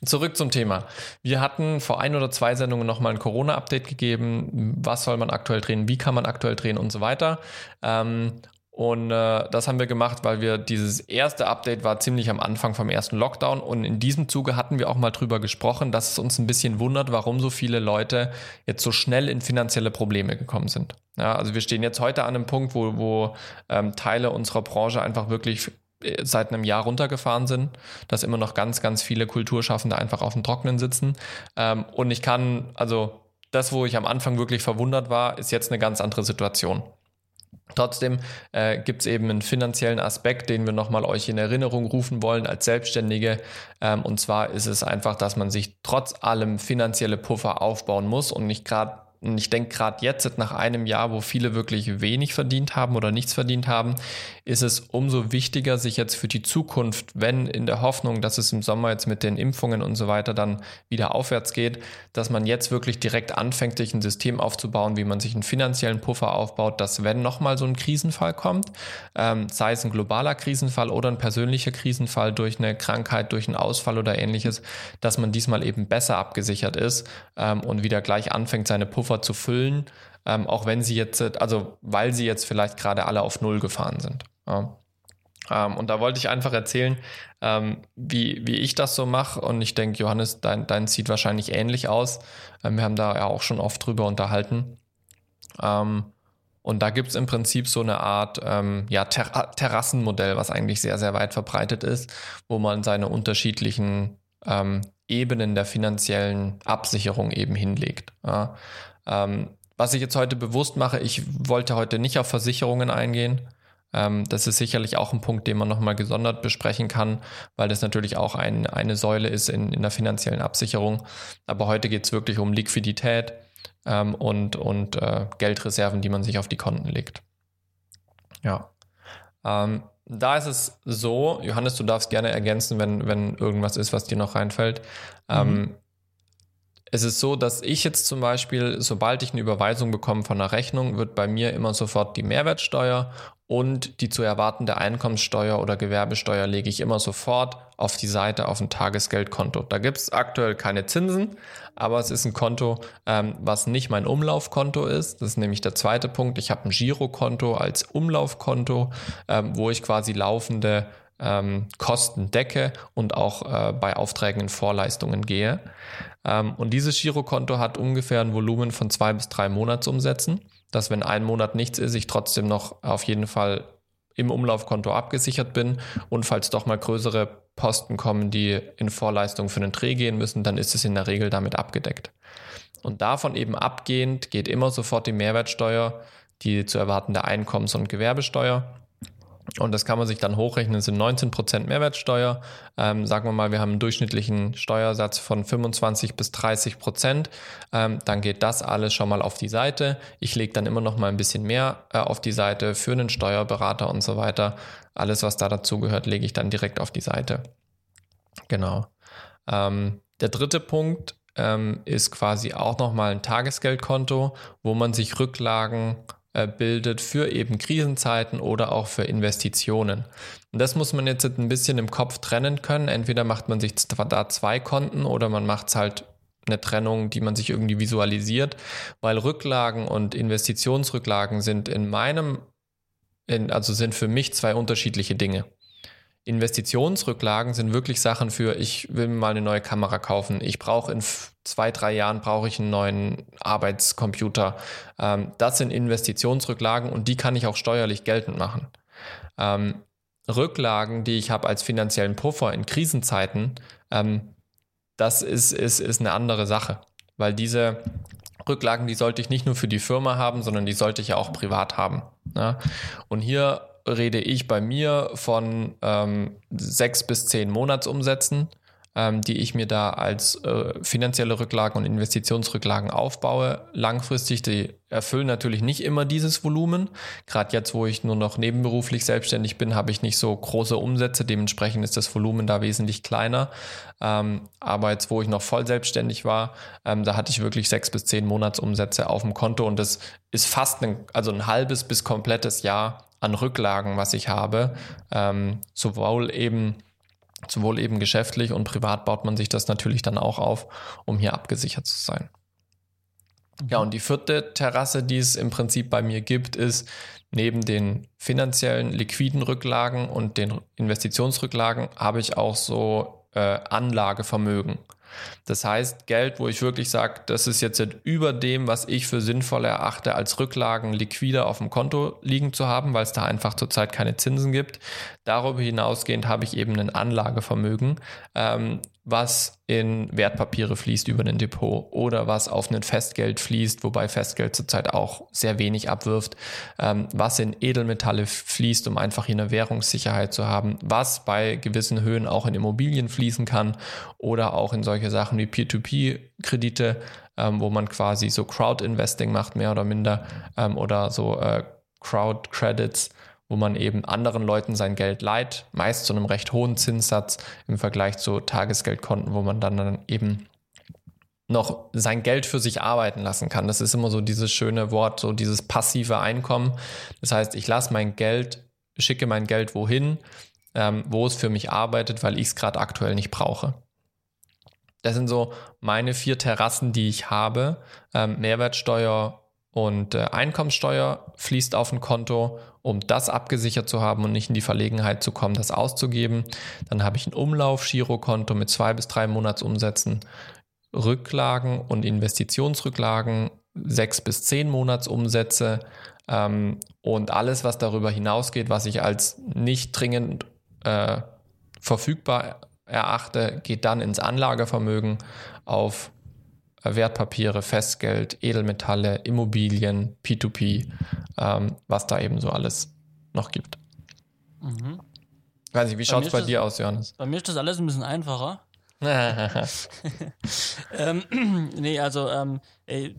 Zurück zum Thema. Wir hatten vor ein oder zwei Sendungen nochmal ein Corona-Update gegeben. Was soll man aktuell drehen? Wie kann man aktuell drehen und so weiter? Ähm, und äh, das haben wir gemacht, weil wir dieses erste Update war ziemlich am Anfang vom ersten Lockdown. Und in diesem Zuge hatten wir auch mal drüber gesprochen, dass es uns ein bisschen wundert, warum so viele Leute jetzt so schnell in finanzielle Probleme gekommen sind. Ja, also wir stehen jetzt heute an einem Punkt, wo, wo ähm, Teile unserer Branche einfach wirklich äh, seit einem Jahr runtergefahren sind, dass immer noch ganz, ganz viele Kulturschaffende einfach auf dem Trockenen sitzen. Ähm, und ich kann, also das, wo ich am Anfang wirklich verwundert war, ist jetzt eine ganz andere Situation. Trotzdem äh, gibt es eben einen finanziellen Aspekt, den wir nochmal euch in Erinnerung rufen wollen als Selbstständige. Ähm, und zwar ist es einfach, dass man sich trotz allem finanzielle Puffer aufbauen muss und nicht gerade Und ich denke, gerade jetzt, nach einem Jahr, wo viele wirklich wenig verdient haben oder nichts verdient haben, ist es umso wichtiger, sich jetzt für die Zukunft, wenn in der Hoffnung, dass es im Sommer jetzt mit den Impfungen und so weiter dann wieder aufwärts geht, dass man jetzt wirklich direkt anfängt, sich ein System aufzubauen, wie man sich einen finanziellen Puffer aufbaut, dass wenn nochmal so ein Krisenfall kommt, ähm, sei es ein globaler Krisenfall oder ein persönlicher Krisenfall durch eine Krankheit, durch einen Ausfall oder ähnliches, dass man diesmal eben besser abgesichert ist ähm, und wieder gleich anfängt, seine Puffer Puffer zu füllen, ähm, auch wenn sie jetzt, also weil sie jetzt vielleicht gerade alle auf Null gefahren sind. Ja. Ähm, und da wollte ich einfach erzählen, ähm, wie, wie ich das so mache. Und ich denke, Johannes, dein, dein sieht wahrscheinlich ähnlich aus. Ähm, wir haben da ja auch schon oft drüber unterhalten. Ähm, und da gibt es im Prinzip so eine Art ähm, ja, Ter Terrassenmodell, was eigentlich sehr, sehr weit verbreitet ist, wo man seine unterschiedlichen Ebenen der finanziellen Absicherung eben hinlegt. Ja. Ähm, was ich jetzt heute bewusst mache, ich wollte heute nicht auf Versicherungen eingehen. Ähm, das ist sicherlich auch ein Punkt, den man nochmal gesondert besprechen kann, weil das natürlich auch ein, eine Säule ist in, in der finanziellen Absicherung. Aber heute geht es wirklich um Liquidität ähm, und, und äh, Geldreserven, die man sich auf die Konten legt. Ja. Ähm, da ist es so, Johannes, du darfst gerne ergänzen, wenn, wenn irgendwas ist, was dir noch reinfällt. Ähm, mhm. Es ist so, dass ich jetzt zum Beispiel, sobald ich eine Überweisung bekomme von einer Rechnung, wird bei mir immer sofort die Mehrwertsteuer und die zu erwartende Einkommenssteuer oder Gewerbesteuer lege ich immer sofort auf die Seite auf ein Tagesgeldkonto. Da gibt es aktuell keine Zinsen, aber es ist ein Konto, ähm, was nicht mein Umlaufkonto ist. Das ist nämlich der zweite Punkt. Ich habe ein Girokonto als Umlaufkonto, ähm, wo ich quasi laufende ähm, Kosten decke und auch äh, bei Aufträgen in Vorleistungen gehe. Ähm, und dieses Girokonto hat ungefähr ein Volumen von zwei bis drei Monatsumsätzen, dass wenn ein Monat nichts ist, ich trotzdem noch auf jeden Fall im Umlaufkonto abgesichert bin und falls doch mal größere Posten kommen, die in Vorleistung für einen Dreh gehen müssen, dann ist es in der Regel damit abgedeckt. Und davon eben abgehend geht immer sofort die Mehrwertsteuer, die zu erwartende Einkommens- und Gewerbesteuer und das kann man sich dann hochrechnen, das sind 19% Mehrwertsteuer. Ähm, sagen wir mal, wir haben einen durchschnittlichen Steuersatz von 25 bis 30 Prozent. Ähm, dann geht das alles schon mal auf die Seite. Ich lege dann immer noch mal ein bisschen mehr äh, auf die Seite für einen Steuerberater und so weiter. Alles, was da dazu gehört, lege ich dann direkt auf die Seite. Genau. Ähm, der dritte Punkt ähm, ist quasi auch noch mal ein Tagesgeldkonto, wo man sich Rücklagen bildet für eben Krisenzeiten oder auch für Investitionen. Und das muss man jetzt ein bisschen im Kopf trennen können. Entweder macht man sich da zwei Konten oder man macht es halt eine Trennung, die man sich irgendwie visualisiert, weil Rücklagen und Investitionsrücklagen sind in meinem, in, also sind für mich zwei unterschiedliche Dinge. Investitionsrücklagen sind wirklich Sachen für, ich will mir mal eine neue Kamera kaufen, ich brauche in zwei, drei Jahren brauche ich einen neuen Arbeitscomputer. Ähm, das sind Investitionsrücklagen und die kann ich auch steuerlich geltend machen. Ähm, Rücklagen, die ich habe als finanziellen Puffer in Krisenzeiten, ähm, das ist, ist, ist eine andere Sache, weil diese Rücklagen, die sollte ich nicht nur für die Firma haben, sondern die sollte ich ja auch privat haben. Ja? Und hier rede ich bei mir von ähm, sechs bis zehn Monatsumsätzen, ähm, die ich mir da als äh, finanzielle Rücklagen und Investitionsrücklagen aufbaue. Langfristig, die erfüllen natürlich nicht immer dieses Volumen. Gerade jetzt, wo ich nur noch nebenberuflich selbstständig bin, habe ich nicht so große Umsätze. Dementsprechend ist das Volumen da wesentlich kleiner. Ähm, aber jetzt, wo ich noch voll selbstständig war, ähm, da hatte ich wirklich sechs bis zehn Monatsumsätze auf dem Konto und das ist fast ein, also ein halbes bis komplettes Jahr an Rücklagen, was ich habe. Ähm, sowohl eben sowohl eben geschäftlich und privat baut man sich das natürlich dann auch auf, um hier abgesichert zu sein. Ja, und die vierte Terrasse, die es im Prinzip bei mir gibt, ist neben den finanziellen liquiden Rücklagen und den Investitionsrücklagen habe ich auch so äh, Anlagevermögen. Das heißt, Geld, wo ich wirklich sage, das ist jetzt über dem, was ich für sinnvoll erachte, als Rücklagen liquider auf dem Konto liegen zu haben, weil es da einfach zurzeit keine Zinsen gibt. Darüber hinausgehend habe ich eben ein Anlagevermögen, ähm, was in Wertpapiere fließt über den Depot oder was auf ein Festgeld fließt, wobei Festgeld zurzeit auch sehr wenig abwirft, ähm, was in Edelmetalle fließt, um einfach hier eine Währungssicherheit zu haben, was bei gewissen Höhen auch in Immobilien fließen kann oder auch in solche Sachen wie Peer-to-Peer-Kredite, ähm, wo man quasi so Crowd-Investing macht, mehr oder minder, ähm, oder so äh, Crowd-Credits wo man eben anderen Leuten sein Geld leiht, meist zu einem recht hohen Zinssatz im Vergleich zu Tagesgeldkonten, wo man dann, dann eben noch sein Geld für sich arbeiten lassen kann. Das ist immer so dieses schöne Wort, so dieses passive Einkommen. Das heißt, ich lasse mein Geld, schicke mein Geld wohin, ähm, wo es für mich arbeitet, weil ich es gerade aktuell nicht brauche. Das sind so meine vier Terrassen, die ich habe. Ähm, Mehrwertsteuer und äh, Einkommenssteuer fließt auf ein Konto, um das abgesichert zu haben und nicht in die Verlegenheit zu kommen, das auszugeben. Dann habe ich ein Umlauf-Girokonto mit zwei bis drei Monatsumsätzen, Rücklagen und Investitionsrücklagen, sechs bis zehn Monatsumsätze ähm, und alles, was darüber hinausgeht, was ich als nicht dringend äh, verfügbar erachte, geht dann ins Anlagevermögen auf Wertpapiere, Festgeld, Edelmetalle, Immobilien, P2P, ähm, was da eben so alles noch gibt. Mhm. Weiß ich, wie schaut es bei, bei dir aus, Johannes? Bei mir ist das alles ein bisschen einfacher. ähm, nee, also ähm, ey,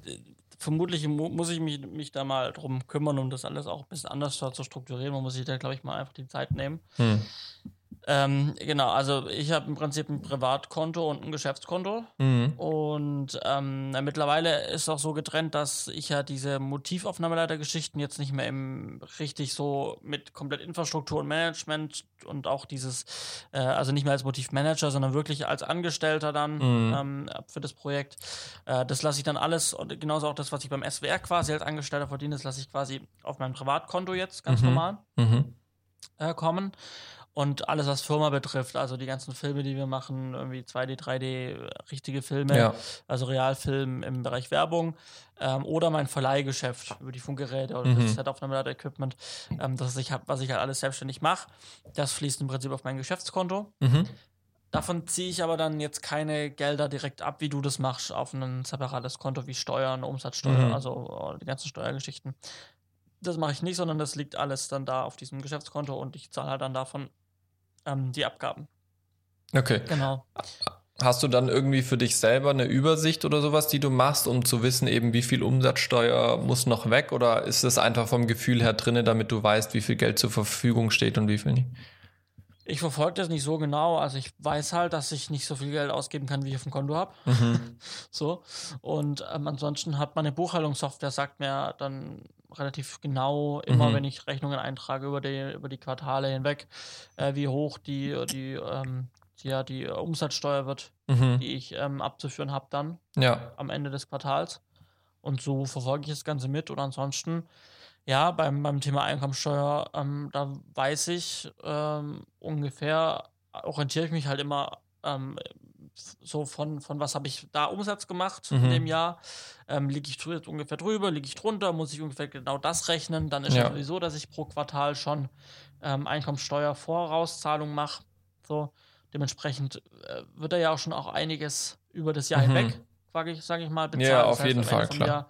vermutlich mu muss ich mich, mich da mal drum kümmern, um das alles auch ein bisschen anders zu strukturieren. Man muss sich da, glaube ich, mal einfach die Zeit nehmen. Hm. Ähm, genau, also ich habe im Prinzip ein Privatkonto und ein Geschäftskonto. Mhm. Und ähm, mittlerweile ist auch so getrennt, dass ich ja diese Motivaufnahmeleitergeschichten jetzt nicht mehr im richtig so mit komplett Infrastruktur und Management und auch dieses, äh, also nicht mehr als Motivmanager, sondern wirklich als Angestellter dann mhm. ähm, für das Projekt. Äh, das lasse ich dann alles und genauso auch das, was ich beim SWR quasi als Angestellter verdiene, das lasse ich quasi auf mein Privatkonto jetzt ganz mhm. normal mhm. äh, kommen. Und alles, was Firma betrifft, also die ganzen Filme, die wir machen, irgendwie 2D, 3D, richtige Filme, ja. also Realfilm im Bereich Werbung ähm, oder mein Verleihgeschäft über die Funkgeräte oder mhm. das Set-Aufnahme-Equipment, ähm, das ich hab, was ich halt alles selbstständig mache, das fließt im Prinzip auf mein Geschäftskonto. Mhm. Davon ziehe ich aber dann jetzt keine Gelder direkt ab, wie du das machst, auf ein separates Konto wie Steuern, Umsatzsteuer, mhm. also die ganzen Steuergeschichten. Das mache ich nicht, sondern das liegt alles dann da auf diesem Geschäftskonto und ich zahle halt dann davon ähm, die Abgaben. Okay. Genau. Hast du dann irgendwie für dich selber eine Übersicht oder sowas, die du machst, um zu wissen, eben wie viel Umsatzsteuer muss noch weg? Oder ist es einfach vom Gefühl her drinne, damit du weißt, wie viel Geld zur Verfügung steht und wie viel nicht? Ich verfolge das nicht so genau. Also ich weiß halt, dass ich nicht so viel Geld ausgeben kann, wie ich auf dem Konto habe. Mhm. so. Und ähm, ansonsten hat meine Buchhaltungssoftware sagt mir dann relativ genau, immer mhm. wenn ich Rechnungen eintrage über die, über die Quartale hinweg, äh, wie hoch die, die, ähm, die, ja, die Umsatzsteuer wird, mhm. die ich ähm, abzuführen habe dann ja. am Ende des Quartals. Und so verfolge ich das Ganze mit. Und ansonsten ja, beim, beim Thema Einkommensteuer, ähm, da weiß ich ähm, ungefähr, orientiere ich mich halt immer ähm, so von, von was habe ich da Umsatz gemacht mhm. in dem Jahr. Ähm, liege ich jetzt ungefähr drüber, liege ich drunter, muss ich ungefähr genau das rechnen. Dann ist ja sowieso, dass ich pro Quartal schon ähm, Einkommensteuer-Vorauszahlung mache. So, dementsprechend äh, wird da ja auch schon auch einiges über das Jahr mhm. hinweg, sage ich, sag ich mal, bezahlt. Ja, auf das heißt, jeden Fall, klar. Jahr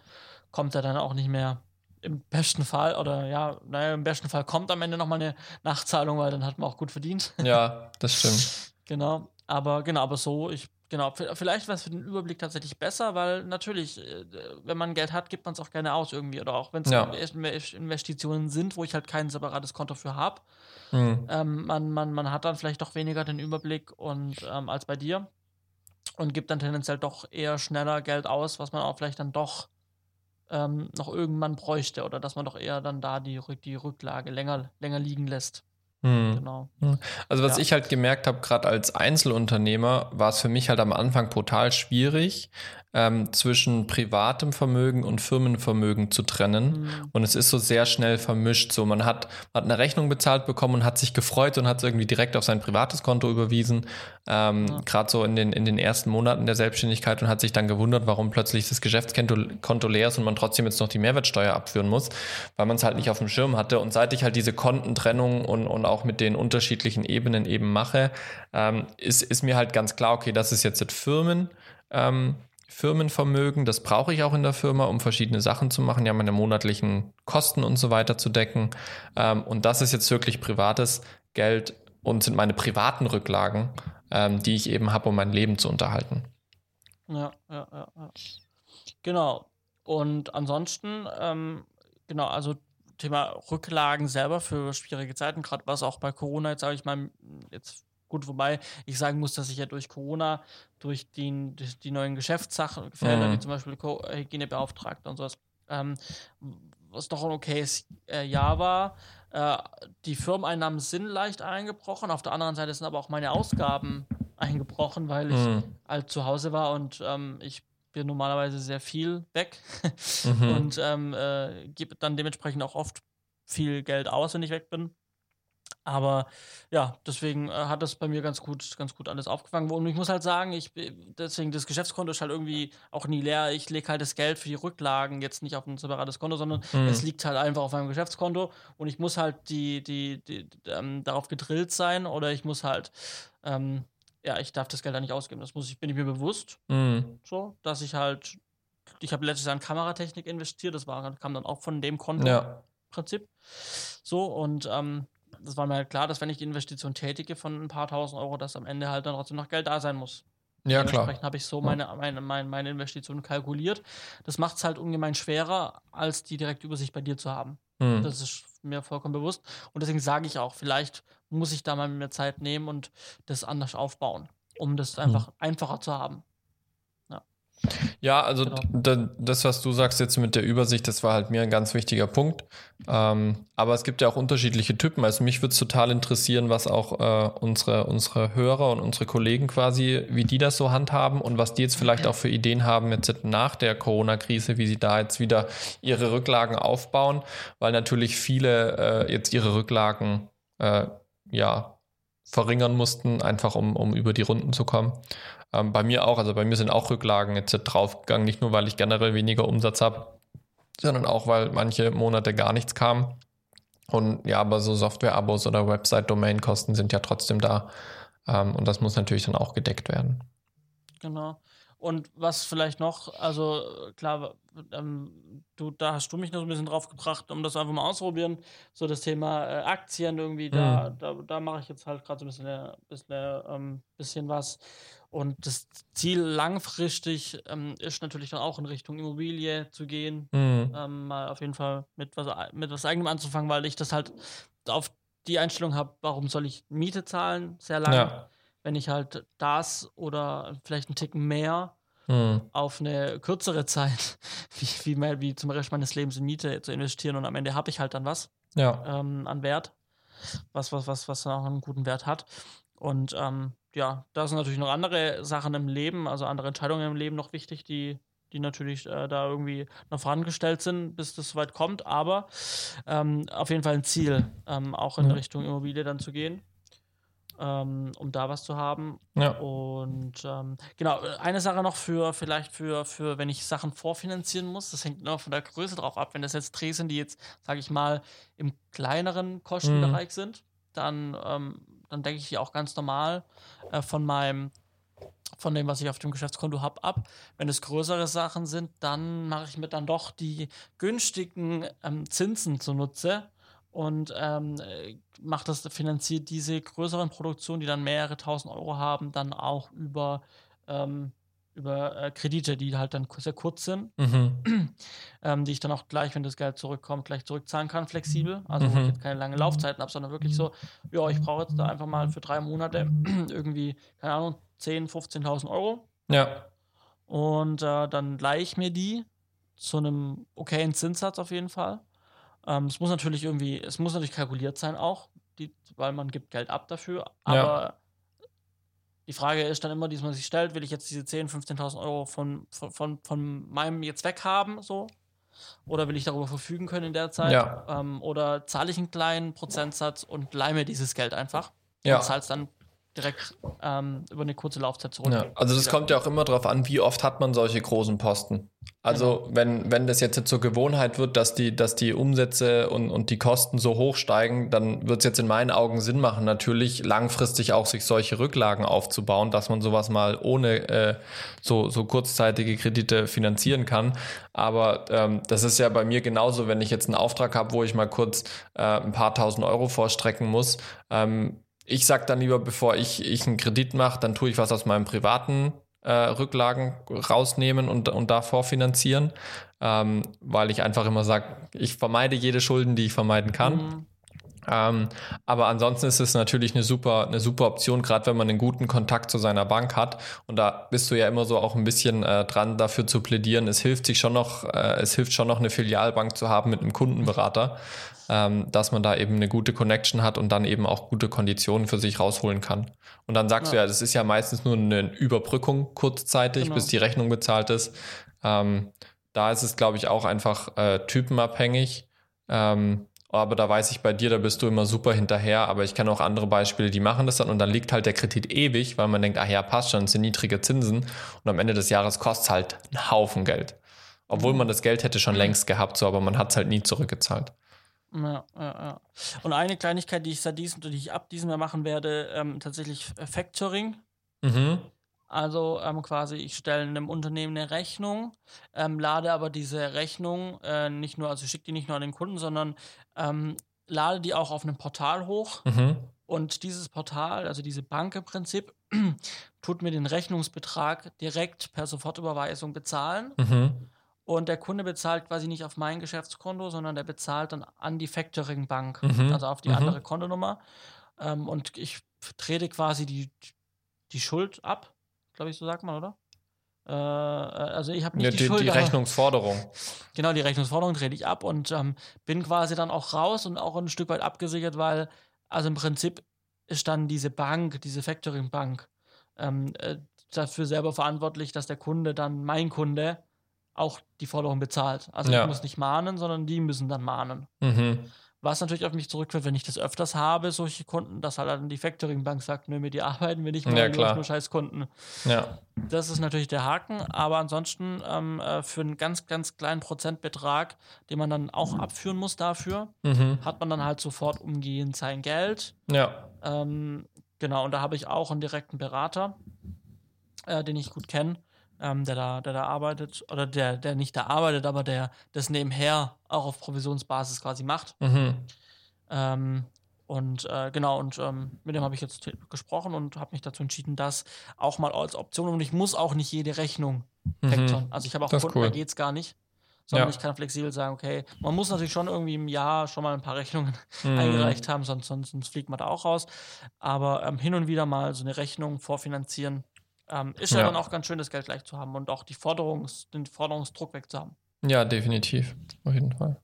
kommt er dann auch nicht mehr im besten Fall, oder ja, naja, im besten Fall kommt am Ende nochmal eine Nachzahlung, weil dann hat man auch gut verdient. Ja, das stimmt. genau. Aber genau, aber so, ich, genau, vielleicht wäre es für den Überblick tatsächlich besser, weil natürlich, äh, wenn man Geld hat, gibt man es auch gerne aus irgendwie. Oder auch wenn es ja. Investitionen sind, wo ich halt kein separates Konto für habe. Mhm. Ähm, man, man, man hat dann vielleicht doch weniger den Überblick und ähm, als bei dir und gibt dann tendenziell doch eher schneller Geld aus, was man auch vielleicht dann doch ähm, noch irgendwann bräuchte oder dass man doch eher dann da die, die Rücklage länger, länger liegen lässt. Hm. Genau. Hm. Also was ja. ich halt gemerkt habe, gerade als Einzelunternehmer, war es für mich halt am Anfang brutal schwierig, ähm, zwischen privatem Vermögen und Firmenvermögen zu trennen. Mhm. Und es ist so sehr schnell vermischt. So, man hat, hat eine Rechnung bezahlt bekommen und hat sich gefreut und hat es irgendwie direkt auf sein privates Konto überwiesen. Ähm, ja. Gerade so in den, in den ersten Monaten der Selbstständigkeit und hat sich dann gewundert, warum plötzlich das Geschäftskonto leer ist und man trotzdem jetzt noch die Mehrwertsteuer abführen muss, weil man es halt nicht auf dem Schirm hatte. Und seit ich halt diese Kontentrennung und, und auch mit den unterschiedlichen Ebenen eben mache, ähm, ist, ist mir halt ganz klar, okay, das ist jetzt Firmen. Ähm, Firmenvermögen, das brauche ich auch in der Firma, um verschiedene Sachen zu machen, ja, meine monatlichen Kosten und so weiter zu decken. Ähm, und das ist jetzt wirklich privates Geld und sind meine privaten Rücklagen, ähm, die ich eben habe, um mein Leben zu unterhalten. Ja, ja, ja. ja. Genau. Und ansonsten, ähm, genau, also Thema Rücklagen selber für schwierige Zeiten, gerade was auch bei Corona jetzt, sage ich mal, jetzt gut, wobei ich sagen muss, dass ich ja durch Corona, durch die, durch die neuen Geschäftssachen, mhm. wie zum Beispiel Hygienebeauftragte und sowas, ähm, was doch ein okayes äh, Jahr war. Äh, die Firmeneinnahmen sind leicht eingebrochen, auf der anderen Seite sind aber auch meine Ausgaben eingebrochen, weil ich mhm. halt zu Hause war und ähm, ich bin normalerweise sehr viel weg mhm. und ähm, äh, gebe dann dementsprechend auch oft viel Geld aus, wenn ich weg bin. Aber ja, deswegen äh, hat das bei mir ganz gut, ganz gut alles aufgefangen. Und ich muss halt sagen, ich deswegen das Geschäftskonto ist halt irgendwie auch nie leer. Ich lege halt das Geld für die Rücklagen jetzt nicht auf ein separates Konto, sondern mhm. es liegt halt einfach auf meinem Geschäftskonto und ich muss halt die, die, die, die ähm, darauf gedrillt sein oder ich muss halt ähm, ja, ich darf das Geld da nicht ausgeben. Das muss ich, bin ich mir bewusst. Mhm. So, dass ich halt, ich habe letztes Jahr in Kameratechnik investiert, das war, kam dann auch von dem Konto ja. Prinzip. So, und ähm, das war mir halt klar, dass wenn ich die Investition tätige von ein paar tausend Euro, dass am Ende halt dann trotzdem noch Geld da sein muss. Ja, klar. Dementsprechend habe ich so meine, meine, meine, meine Investitionen kalkuliert. Das macht es halt ungemein schwerer, als die direkte Übersicht bei dir zu haben. Mhm. Das ist mir vollkommen bewusst. Und deswegen sage ich auch, vielleicht muss ich da mal mehr Zeit nehmen und das anders aufbauen, um das einfach mhm. einfacher zu haben. Ja, also genau. das, was du sagst jetzt mit der Übersicht, das war halt mir ein ganz wichtiger Punkt. Ähm, aber es gibt ja auch unterschiedliche Typen. Also mich würde es total interessieren, was auch äh, unsere, unsere Hörer und unsere Kollegen quasi, wie die das so handhaben und was die jetzt vielleicht auch für Ideen haben jetzt nach der Corona-Krise, wie sie da jetzt wieder ihre Rücklagen aufbauen, weil natürlich viele äh, jetzt ihre Rücklagen äh, ja verringern mussten, einfach um, um über die Runden zu kommen. Ähm, bei mir auch, also bei mir sind auch Rücklagen jetzt draufgegangen, nicht nur, weil ich generell weniger Umsatz habe, sondern auch, weil manche Monate gar nichts kam. Und ja, aber so Software-Abos oder Website-Domain-Kosten sind ja trotzdem da. Ähm, und das muss natürlich dann auch gedeckt werden. Genau. Und was vielleicht noch, also klar, ähm, du, da hast du mich noch ein bisschen drauf gebracht, um das einfach mal auszuprobieren. So das Thema äh, Aktien irgendwie, da, mhm. da, da mache ich jetzt halt gerade so ein bisschen, äh, bisschen, ähm, bisschen was. Und das Ziel langfristig ähm, ist natürlich dann auch in Richtung Immobilie zu gehen. Mhm. Ähm, mal auf jeden Fall mit was, mit was eigenem anzufangen, weil ich das halt auf die Einstellung habe, warum soll ich Miete zahlen, sehr lange. Ja. Wenn ich halt das oder vielleicht einen Ticken mehr mhm. auf eine kürzere Zeit, wie, wie, wie zum Rest meines Lebens in Miete zu investieren und am Ende habe ich halt dann was ja. ähm, an Wert, was, was, was, was dann auch einen guten Wert hat. Und ähm, ja, da sind natürlich noch andere Sachen im Leben, also andere Entscheidungen im Leben noch wichtig, die, die natürlich äh, da irgendwie noch vorangestellt sind, bis das soweit kommt. Aber ähm, auf jeden Fall ein Ziel, ähm, auch in ja. Richtung Immobilie dann zu gehen. Ähm, um da was zu haben. Ja. Und ähm, genau, eine Sache noch für vielleicht für, für, wenn ich Sachen vorfinanzieren muss, das hängt immer von der Größe drauf ab. Wenn das jetzt Drehs sind, die jetzt, sage ich mal, im kleineren Kostenbereich mhm. sind, dann ähm, dann denke ich auch ganz normal äh, von meinem von dem, was ich auf dem Geschäftskonto habe, ab. Wenn es größere Sachen sind, dann mache ich mir dann doch die günstigen ähm, Zinsen zunutze und ähm, mache das, finanziert diese größeren Produktionen, die dann mehrere tausend Euro haben, dann auch über ähm, über äh, Kredite, die halt dann sehr kurz sind, mhm. ähm, die ich dann auch gleich, wenn das Geld zurückkommt, gleich zurückzahlen kann, flexibel. Also mhm. ich jetzt keine lange Laufzeiten habe, sondern wirklich so, ja, ich brauche jetzt da einfach mal für drei Monate irgendwie, keine Ahnung, 10.000, 15.000 Euro. Ja. Und äh, dann leihe ich mir die zu einem okayen Zinssatz auf jeden Fall. Ähm, es muss natürlich irgendwie, es muss natürlich kalkuliert sein auch, die, weil man gibt Geld ab dafür, aber ja die Frage ist dann immer, die man sich stellt, will ich jetzt diese 10.000, 15.000 Euro von, von, von, von meinem jetzt weghaben, so? Oder will ich darüber verfügen können in der Zeit? Ja. Ähm, oder zahle ich einen kleinen Prozentsatz und leih mir dieses Geld einfach? Ja. Und zahlst dann direkt ähm, über eine kurze Laufzeit zurück. Ja, also das kommt ja auch immer darauf an, wie oft hat man solche großen Posten. Also genau. wenn, wenn das jetzt zur Gewohnheit wird, dass die, dass die Umsätze und, und die Kosten so hoch steigen, dann wird es jetzt in meinen Augen Sinn machen, natürlich langfristig auch sich solche Rücklagen aufzubauen, dass man sowas mal ohne äh, so, so kurzzeitige Kredite finanzieren kann. Aber ähm, das ist ja bei mir genauso, wenn ich jetzt einen Auftrag habe, wo ich mal kurz äh, ein paar tausend Euro vorstrecken muss. Ähm, ich sag dann lieber, bevor ich, ich einen Kredit mache, dann tue ich was aus meinem privaten äh, Rücklagen rausnehmen und, und da vorfinanzieren, ähm, weil ich einfach immer sage, ich vermeide jede Schulden, die ich vermeiden kann. Mhm. Ähm, aber ansonsten ist es natürlich eine super, eine super Option, gerade wenn man einen guten Kontakt zu seiner Bank hat. Und da bist du ja immer so auch ein bisschen äh, dran, dafür zu plädieren. Es hilft sich schon noch, äh, es hilft schon noch eine Filialbank zu haben mit einem Kundenberater, ähm, dass man da eben eine gute Connection hat und dann eben auch gute Konditionen für sich rausholen kann. Und dann sagst ja. du ja, das ist ja meistens nur eine Überbrückung kurzzeitig, genau. bis die Rechnung bezahlt ist. Ähm, da ist es, glaube ich, auch einfach äh, typenabhängig. Ähm, aber da weiß ich bei dir, da bist du immer super hinterher. Aber ich kenne auch andere Beispiele, die machen das dann und dann liegt halt der Kredit ewig, weil man denkt, ach ja, passt schon, es sind niedrige Zinsen und am Ende des Jahres kostet es halt einen Haufen Geld. Obwohl man das Geld hätte schon längst gehabt, so, aber man hat es halt nie zurückgezahlt. Ja, ja, ja. Und eine Kleinigkeit, die ich seit diesem, die ich ab diesem Jahr machen werde, ähm, tatsächlich Factoring. Mhm. Also ähm, quasi, ich stelle einem Unternehmen eine Rechnung, ähm, lade aber diese Rechnung äh, nicht nur, also schicke die nicht nur an den Kunden, sondern ähm, lade die auch auf einem Portal hoch. Mhm. Und dieses Portal, also diese Bank im Prinzip, tut mir den Rechnungsbetrag direkt per Sofortüberweisung bezahlen. Mhm. Und der Kunde bezahlt quasi nicht auf mein Geschäftskonto, sondern der bezahlt dann an die Factoring-Bank, mhm. also auf die mhm. andere Kontonummer. Ähm, und ich trete quasi die, die Schuld ab, glaube ich, so sagt man, oder? Äh, also ich habe nicht ja, die, die, Schuld. Die Rechnungsforderung. Genau, die Rechnungsforderung trete ich ab und ähm, bin quasi dann auch raus und auch ein Stück weit abgesichert, weil, also im Prinzip ist dann diese Bank, diese Factoring-Bank, ähm, äh, dafür selber verantwortlich, dass der Kunde dann, mein Kunde, auch die Forderung bezahlt. Also ja. ich muss nicht mahnen, sondern die müssen dann mahnen. Mhm. Was natürlich auf mich zurückführt, wenn ich das öfters habe, solche Kunden, dass halt dann die Factoring-Bank sagt, nö, mit dir arbeiten wir nicht mehr, ja, nur scheiß Kunden. Ja. Das ist natürlich der Haken, aber ansonsten ähm, äh, für einen ganz, ganz kleinen Prozentbetrag, den man dann auch abführen muss dafür, mhm. hat man dann halt sofort umgehend sein Geld. Ja. Ähm, genau, und da habe ich auch einen direkten Berater, äh, den ich gut kenne ähm, der, da, der da arbeitet, oder der, der nicht da arbeitet, aber der das nebenher auch auf Provisionsbasis quasi macht. Mhm. Ähm, und äh, genau, und ähm, mit dem habe ich jetzt gesprochen und habe mich dazu entschieden, das auch mal als Option und ich muss auch nicht jede Rechnung mhm. Also ich habe auch das Kunden, cool. da geht es gar nicht. Sondern ja. ich kann flexibel sagen, okay, man muss natürlich schon irgendwie im Jahr schon mal ein paar Rechnungen mhm. eingereicht haben, sonst, sonst, sonst, fliegt man da auch raus. Aber ähm, hin und wieder mal so eine Rechnung vorfinanzieren, ähm, ist ja, ja, dann auch ganz schön, das Geld gleich zu haben und auch die Forderungs, den Forderungsdruck wegzuhaben. Ja, definitiv. Auf jeden Fall.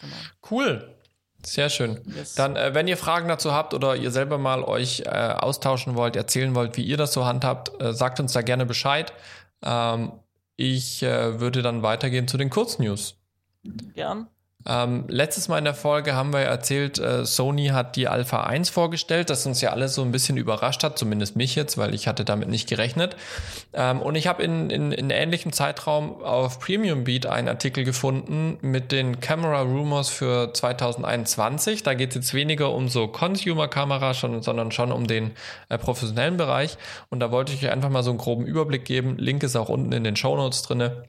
Genau. Cool. Sehr schön. Yes. Dann, äh, wenn ihr Fragen dazu habt oder ihr selber mal euch äh, austauschen wollt, erzählen wollt, wie ihr das so handhabt, äh, sagt uns da gerne Bescheid. Ähm, ich äh, würde dann weitergehen zu den Kurznews. Gern. Ähm, letztes Mal in der Folge haben wir erzählt, äh, Sony hat die Alpha 1 vorgestellt, das uns ja alles so ein bisschen überrascht hat, zumindest mich jetzt, weil ich hatte damit nicht gerechnet. Ähm, und ich habe in, in, in ähnlichem Zeitraum auf Premium Beat einen Artikel gefunden mit den Camera Rumors für 2021. Da geht es jetzt weniger um so Consumer-Kamera, sondern schon um den äh, professionellen Bereich. Und da wollte ich euch einfach mal so einen groben Überblick geben. Link ist auch unten in den Show Notes drinne.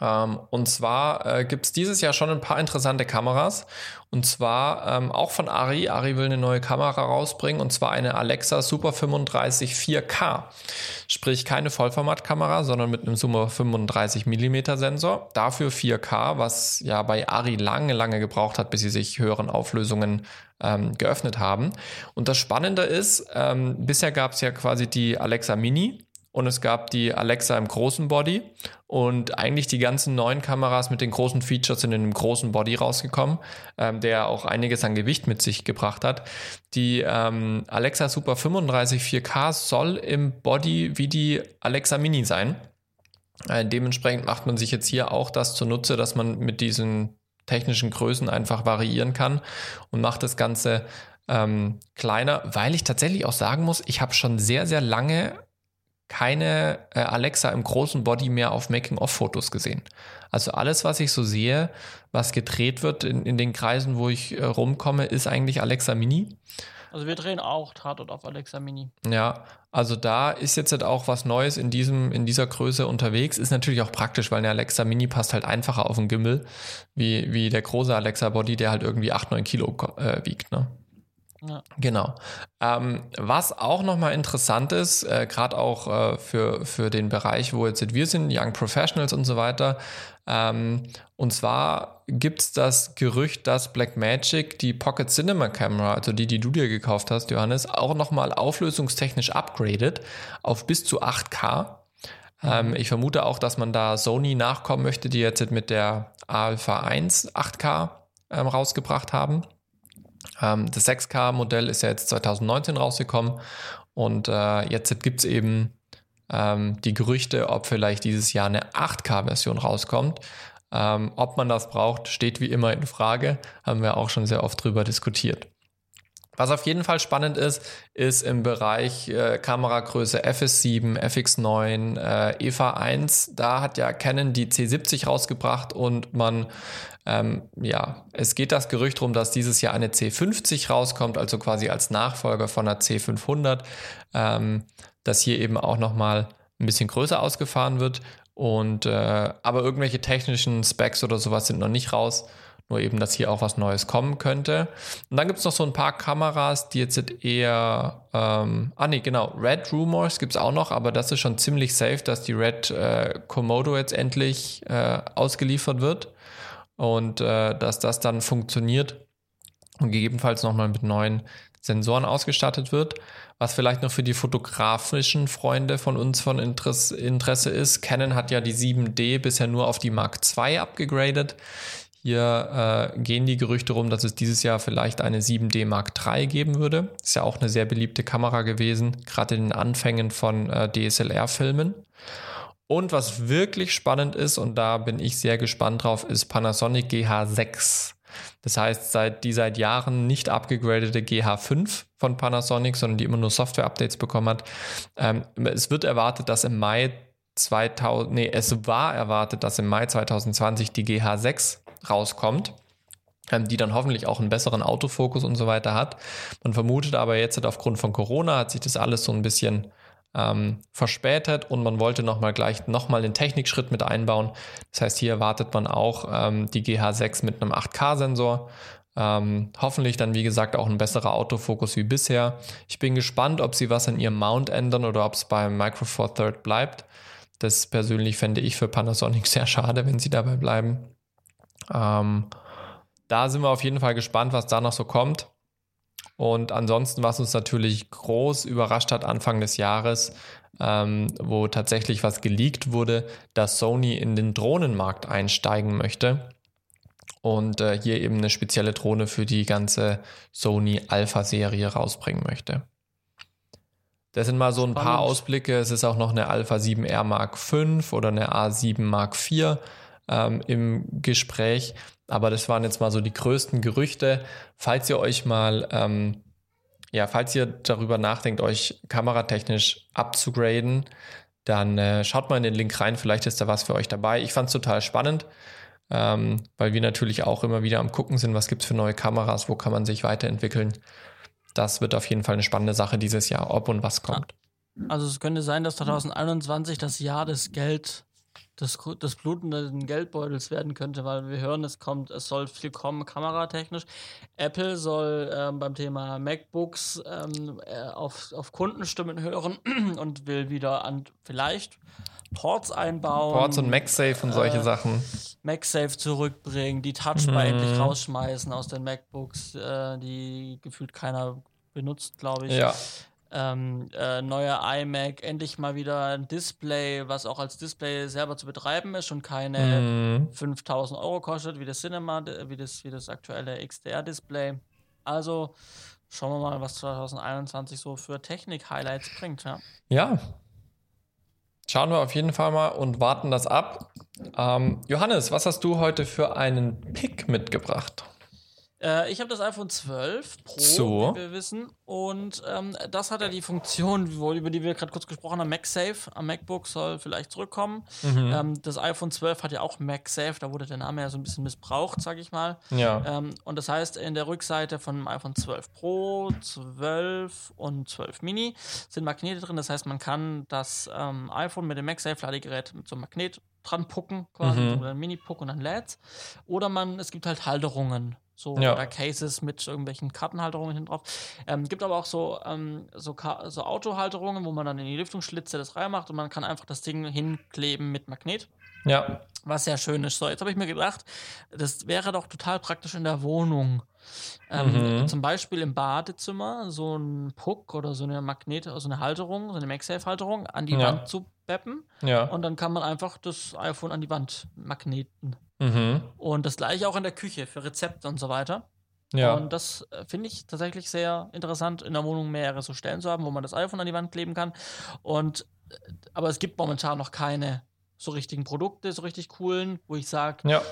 Ähm, und zwar äh, gibt es dieses Jahr schon ein paar interessante Kameras. Und zwar ähm, auch von Ari. Ari will eine neue Kamera rausbringen und zwar eine Alexa Super 35 4K. Sprich keine Vollformatkamera, sondern mit einem Super 35 mm Sensor. Dafür 4K, was ja bei Ari lange, lange gebraucht hat, bis sie sich höheren Auflösungen ähm, geöffnet haben. Und das Spannende ist, ähm, bisher gab es ja quasi die Alexa Mini und es gab die Alexa im großen Body und eigentlich die ganzen neuen Kameras mit den großen Features sind in einem großen Body rausgekommen, ähm, der auch einiges an Gewicht mit sich gebracht hat. Die ähm, Alexa Super 35 4K soll im Body wie die Alexa Mini sein. Äh, dementsprechend macht man sich jetzt hier auch das zunutze, dass man mit diesen technischen Größen einfach variieren kann und macht das Ganze ähm, kleiner, weil ich tatsächlich auch sagen muss, ich habe schon sehr, sehr lange keine äh, Alexa im großen Body mehr auf Making-of-Fotos gesehen. Also alles, was ich so sehe, was gedreht wird in, in den Kreisen, wo ich äh, rumkomme, ist eigentlich Alexa Mini. Also wir drehen auch Tatort auf Alexa Mini. Ja, also da ist jetzt halt auch was Neues in diesem, in dieser Größe unterwegs. Ist natürlich auch praktisch, weil eine Alexa Mini passt halt einfacher auf den Gimbal, wie, wie der große Alexa Body, der halt irgendwie 8, 9 Kilo äh, wiegt, ne? Ja. Genau. Ähm, was auch nochmal interessant ist, äh, gerade auch äh, für, für den Bereich, wo jetzt wir sind, Young Professionals und so weiter, ähm, und zwar gibt es das Gerücht, dass Blackmagic die Pocket Cinema Camera, also die, die du dir gekauft hast, Johannes, auch nochmal auflösungstechnisch upgradet auf bis zu 8K. Ähm, mhm. ich vermute auch, dass man da Sony nachkommen möchte, die jetzt mit der Alpha 1 8K ähm, rausgebracht haben. Ähm, das 6K-Modell ist ja jetzt 2019 rausgekommen und äh, jetzt gibt es eben ähm, die Gerüchte, ob vielleicht dieses Jahr eine 8K-Version rauskommt. Ähm, ob man das braucht, steht wie immer in Frage. Haben wir auch schon sehr oft drüber diskutiert. Was auf jeden Fall spannend ist, ist im Bereich äh, Kameragröße FS7, FX9, äh, EVA 1. Da hat ja Canon die C70 rausgebracht und man, ähm, ja, es geht das Gerücht darum, dass dieses Jahr eine C50 rauskommt, also quasi als Nachfolger von einer C500. Ähm, dass hier eben auch nochmal ein bisschen größer ausgefahren wird. Und äh, aber irgendwelche technischen Specs oder sowas sind noch nicht raus. Nur eben, dass hier auch was Neues kommen könnte. Und dann gibt es noch so ein paar Kameras, die jetzt eher, ähm, ah nee, genau, Red Rumors gibt es auch noch, aber das ist schon ziemlich safe, dass die Red äh, Komodo jetzt endlich äh, ausgeliefert wird und äh, dass das dann funktioniert und gegebenenfalls nochmal mit neuen Sensoren ausgestattet wird. Was vielleicht noch für die fotografischen Freunde von uns von Interesse, ist, Canon hat ja die 7D bisher nur auf die Mark II abgegradet. Hier äh, gehen die Gerüchte rum, dass es dieses Jahr vielleicht eine 7D Mark III geben würde. Ist ja auch eine sehr beliebte Kamera gewesen, gerade in den Anfängen von äh, DSLR-Filmen. Und was wirklich spannend ist, und da bin ich sehr gespannt drauf, ist Panasonic GH6. Das heißt, seit die seit Jahren nicht abgegradete GH5 von Panasonic, sondern die immer nur Software-Updates bekommen hat. Ähm, es wird erwartet, dass im Mai 2000, nee, es war erwartet, dass im Mai 2020 die GH6 rauskommt, ähm, die dann hoffentlich auch einen besseren Autofokus und so weiter hat. Man vermutet aber jetzt aufgrund von Corona hat sich das alles so ein bisschen ähm, verspätet und man wollte nochmal gleich nochmal den Technikschritt mit einbauen. Das heißt, hier erwartet man auch ähm, die GH6 mit einem 8K-Sensor. Ähm, hoffentlich dann, wie gesagt, auch ein besserer Autofokus wie bisher. Ich bin gespannt, ob sie was an ihrem Mount ändern oder ob es beim Micro Four Third bleibt. Das persönlich fände ich für Panasonic sehr schade, wenn sie dabei bleiben. Ähm, da sind wir auf jeden Fall gespannt, was da noch so kommt. Und ansonsten, was uns natürlich groß überrascht hat Anfang des Jahres, ähm, wo tatsächlich was geleakt wurde, dass Sony in den Drohnenmarkt einsteigen möchte und äh, hier eben eine spezielle Drohne für die ganze Sony Alpha-Serie rausbringen möchte. Das sind mal so ein paar Ausblicke. Es ist auch noch eine Alpha 7R Mark V oder eine A7 Mark IV ähm, im Gespräch. Aber das waren jetzt mal so die größten Gerüchte. Falls ihr euch mal, ähm, ja, falls ihr darüber nachdenkt, euch kameratechnisch abzugraden, dann äh, schaut mal in den Link rein. Vielleicht ist da was für euch dabei. Ich fand es total spannend, ähm, weil wir natürlich auch immer wieder am Gucken sind, was gibt es für neue Kameras, wo kann man sich weiterentwickeln. Das wird auf jeden Fall eine spannende Sache dieses Jahr, ob und was kommt. Also es könnte sein, dass 2021 das Jahr des Geld des, des blutenden Geldbeutels werden könnte, weil wir hören, es kommt, es soll viel kommen, kameratechnisch. Apple soll ähm, beim Thema MacBooks ähm, äh, auf, auf Kundenstimmen hören und will wieder an vielleicht Ports einbauen. Ports und MagSafe und solche äh, Sachen. MagSafe zurückbringen, die Touchbar mhm. endlich rausschmeißen aus den MacBooks, äh, die gefühlt keiner benutzt, glaube ich. Ja ähm, äh, neuer iMac, endlich mal wieder ein Display, was auch als Display selber zu betreiben ist und keine mm. 5000 Euro kostet, wie das Cinema, wie das, wie das aktuelle XDR-Display. Also schauen wir mal, was 2021 so für Technik-Highlights bringt. Ja. ja. Schauen wir auf jeden Fall mal und warten das ab. Ähm, Johannes, was hast du heute für einen Pick mitgebracht? Äh, ich habe das iPhone 12 Pro, So. wie wir wissen. Und ähm, das hat ja die Funktion, über die wir gerade kurz gesprochen haben, MagSafe am MacBook soll vielleicht zurückkommen. Mhm. Ähm, das iPhone 12 hat ja auch MagSafe, da wurde der Name ja so ein bisschen missbraucht, sag ich mal. Ja. Ähm, und das heißt, in der Rückseite von dem iPhone 12 Pro, 12 und 12 Mini sind Magnete drin. Das heißt, man kann das ähm, iPhone mit dem MagSafe-Ladegerät mit so einem Magnet dran pucken, quasi, Mhm. oder ein Mini-Puck und dann lädt's. Oder man, es gibt halt Halterungen. So, Ja. oder Cases mit irgendwelchen Kartenhalterungen hinten drauf. Ähm, gibt aber auch so, ähm, so, so Autohalterungen, wo man dann in die Lüftungsschlitze das reinmacht und man kann einfach das Ding hinkleben mit Magnet. Ja. Was sehr schön ist. So, jetzt habe ich mir gedacht, das wäre doch total praktisch in der Wohnung. Ähm, Mhm. Zum Beispiel im Badezimmer so ein Puck oder so eine Magnet, also eine Halterung, so eine MagSafe-Halterung an die Ja. Wand zu beppen Ja. und dann kann man einfach das iPhone an die Wand magneten. Mhm. Und das gleiche auch in der Küche für Rezepte und so weiter. Ja. Und das äh, finde ich tatsächlich sehr interessant, in der Wohnung mehrere so Stellen zu haben, wo man das iPhone an die Wand kleben kann. Und äh, aber es gibt momentan noch keine so richtigen Produkte, so richtig coolen, wo ich sage, ja.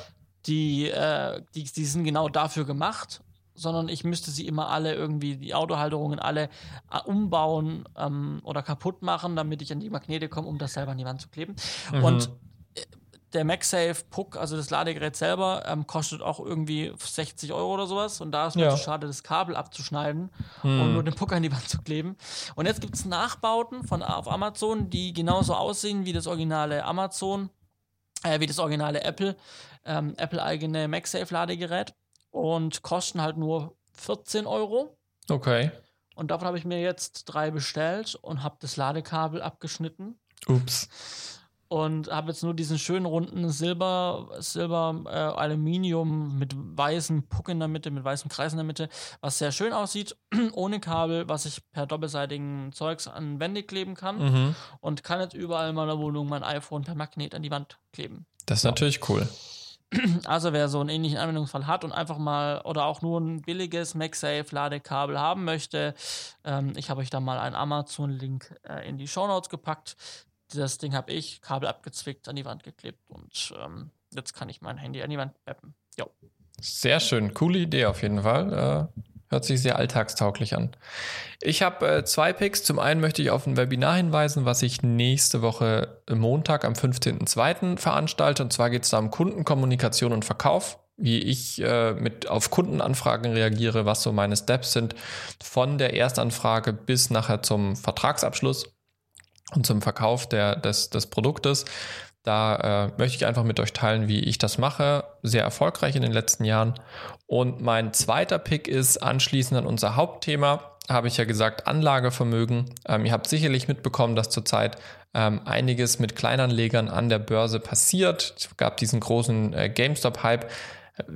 die, äh, die, die sind genau dafür gemacht, sondern ich müsste sie immer alle irgendwie, die Autohalterungen alle äh, umbauen ähm, oder kaputt machen, damit ich an die Magnete komme, um das selber an die Wand zu kleben. Mhm. Und der MagSafe Puck, also das Ladegerät selber, ähm, kostet auch irgendwie 60 Euro oder sowas. Und da ist mir Ja. zu schade, das Kabel abzuschneiden Hm. und nur den Puck an die Wand zu kleben. Und jetzt gibt es Nachbauten von auf Amazon, die genauso aussehen wie das originale Amazon, äh, wie das originale Apple, ähm, Apple-eigene MagSafe-Ladegerät und kosten halt nur 14 Euro. Okay. Und davon habe ich mir jetzt drei bestellt und habe das Ladekabel abgeschnitten Ups. Und habe jetzt nur diesen schönen runden Silber, Silber äh, Aluminium mit weißem Puck in der Mitte, mit weißem Kreis in der Mitte, was sehr schön aussieht, ohne Kabel, was ich per doppelseitigen Zeugs an Wände kleben kann Mhm. und kann jetzt überall in meiner Wohnung mein iPhone per Magnet an die Wand kleben. Das ist natürlich cool. Also wer so einen ähnlichen Anwendungsfall hat und einfach mal oder auch nur ein billiges MagSafe-Ladekabel haben möchte, ähm, ich habe euch da mal einen Amazon-Link äh, in die Shownotes gepackt. Das Ding habe ich, Kabel abgezwickt, an die Wand geklebt und ähm, jetzt kann ich mein Handy an die Wand beppen. Jo. Sehr schön. Coole Idee auf jeden Fall. Äh, hört sich sehr alltagstauglich an. Ich habe äh, zwei Picks. Zum einen möchte ich auf ein Webinar hinweisen, was ich nächste Woche Montag am 15.02. veranstalte. Und zwar geht es da um Kundenkommunikation und Verkauf wie ich äh, mit auf Kundenanfragen reagiere, was so meine Steps sind, von der Erstanfrage bis nachher zum Vertragsabschluss und zum Verkauf der, des, des Produktes. Da äh, möchte ich einfach mit euch teilen, wie ich das mache. Sehr erfolgreich in den letzten Jahren. Und mein zweiter Pick ist anschließend an unser Hauptthema, habe ich ja gesagt, Anlagevermögen. Ähm, ihr habt sicherlich mitbekommen, dass zurzeit ähm, einiges mit Kleinanlegern an der Börse passiert. Es gab diesen großen äh, GameStop-Hype.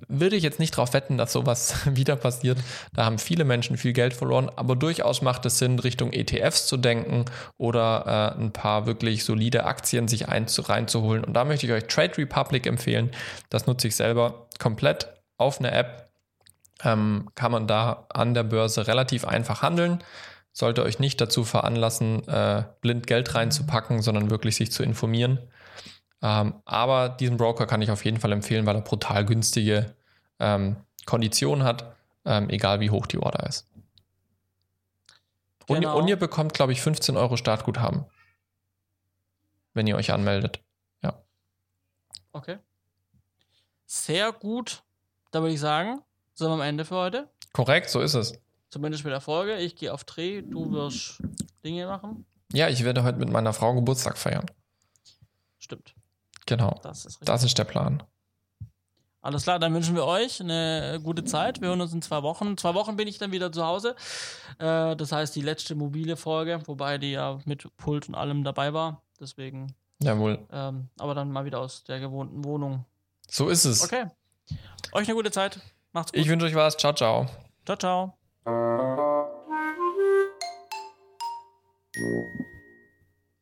Würde ich jetzt nicht darauf wetten, dass sowas wieder passiert. Da haben viele Menschen viel Geld verloren, aber durchaus macht es Sinn, Richtung ETFs zu denken oder äh, ein paar wirklich solide Aktien sich einzu reinzuholen. Und da möchte ich euch Trade Republic empfehlen. Das nutze ich selber komplett auf einer App. Ähm, kann man da an der Börse relativ einfach handeln. Sollte euch nicht dazu veranlassen, äh, blind Geld reinzupacken, sondern wirklich sich zu informieren. Ähm, aber diesen Broker kann ich auf jeden Fall empfehlen, weil er brutal günstige ähm, Konditionen hat, ähm, egal wie hoch die Order ist. Und, Genau. und ihr bekommt, glaube ich, 15 Euro Startguthaben, wenn ihr euch anmeldet. Okay. Sehr gut. Da würde ich sagen, sind wir am Ende für heute. Korrekt, so ist es. Zumindest mit der Folge. Ich gehe auf Dreh, du wirst Dinge machen. Ja, ich werde heute mit meiner Frau Geburtstag feiern. Stimmt. Genau, Das ist das ist der Plan. Alles klar, dann wünschen wir euch eine gute Zeit. Wir hören uns in zwei Wochen. In zwei Wochen bin ich dann wieder zu Hause. Äh, das heißt, die letzte mobile Folge, wobei die ja mit Pult und allem dabei war. Deswegen, Jawohl, ähm, aber dann mal wieder aus der gewohnten Wohnung. so ist es. Okay. Euch eine gute Zeit. Macht's gut. Ich wünsche euch was. Ciao, ciao. ciao, ciao.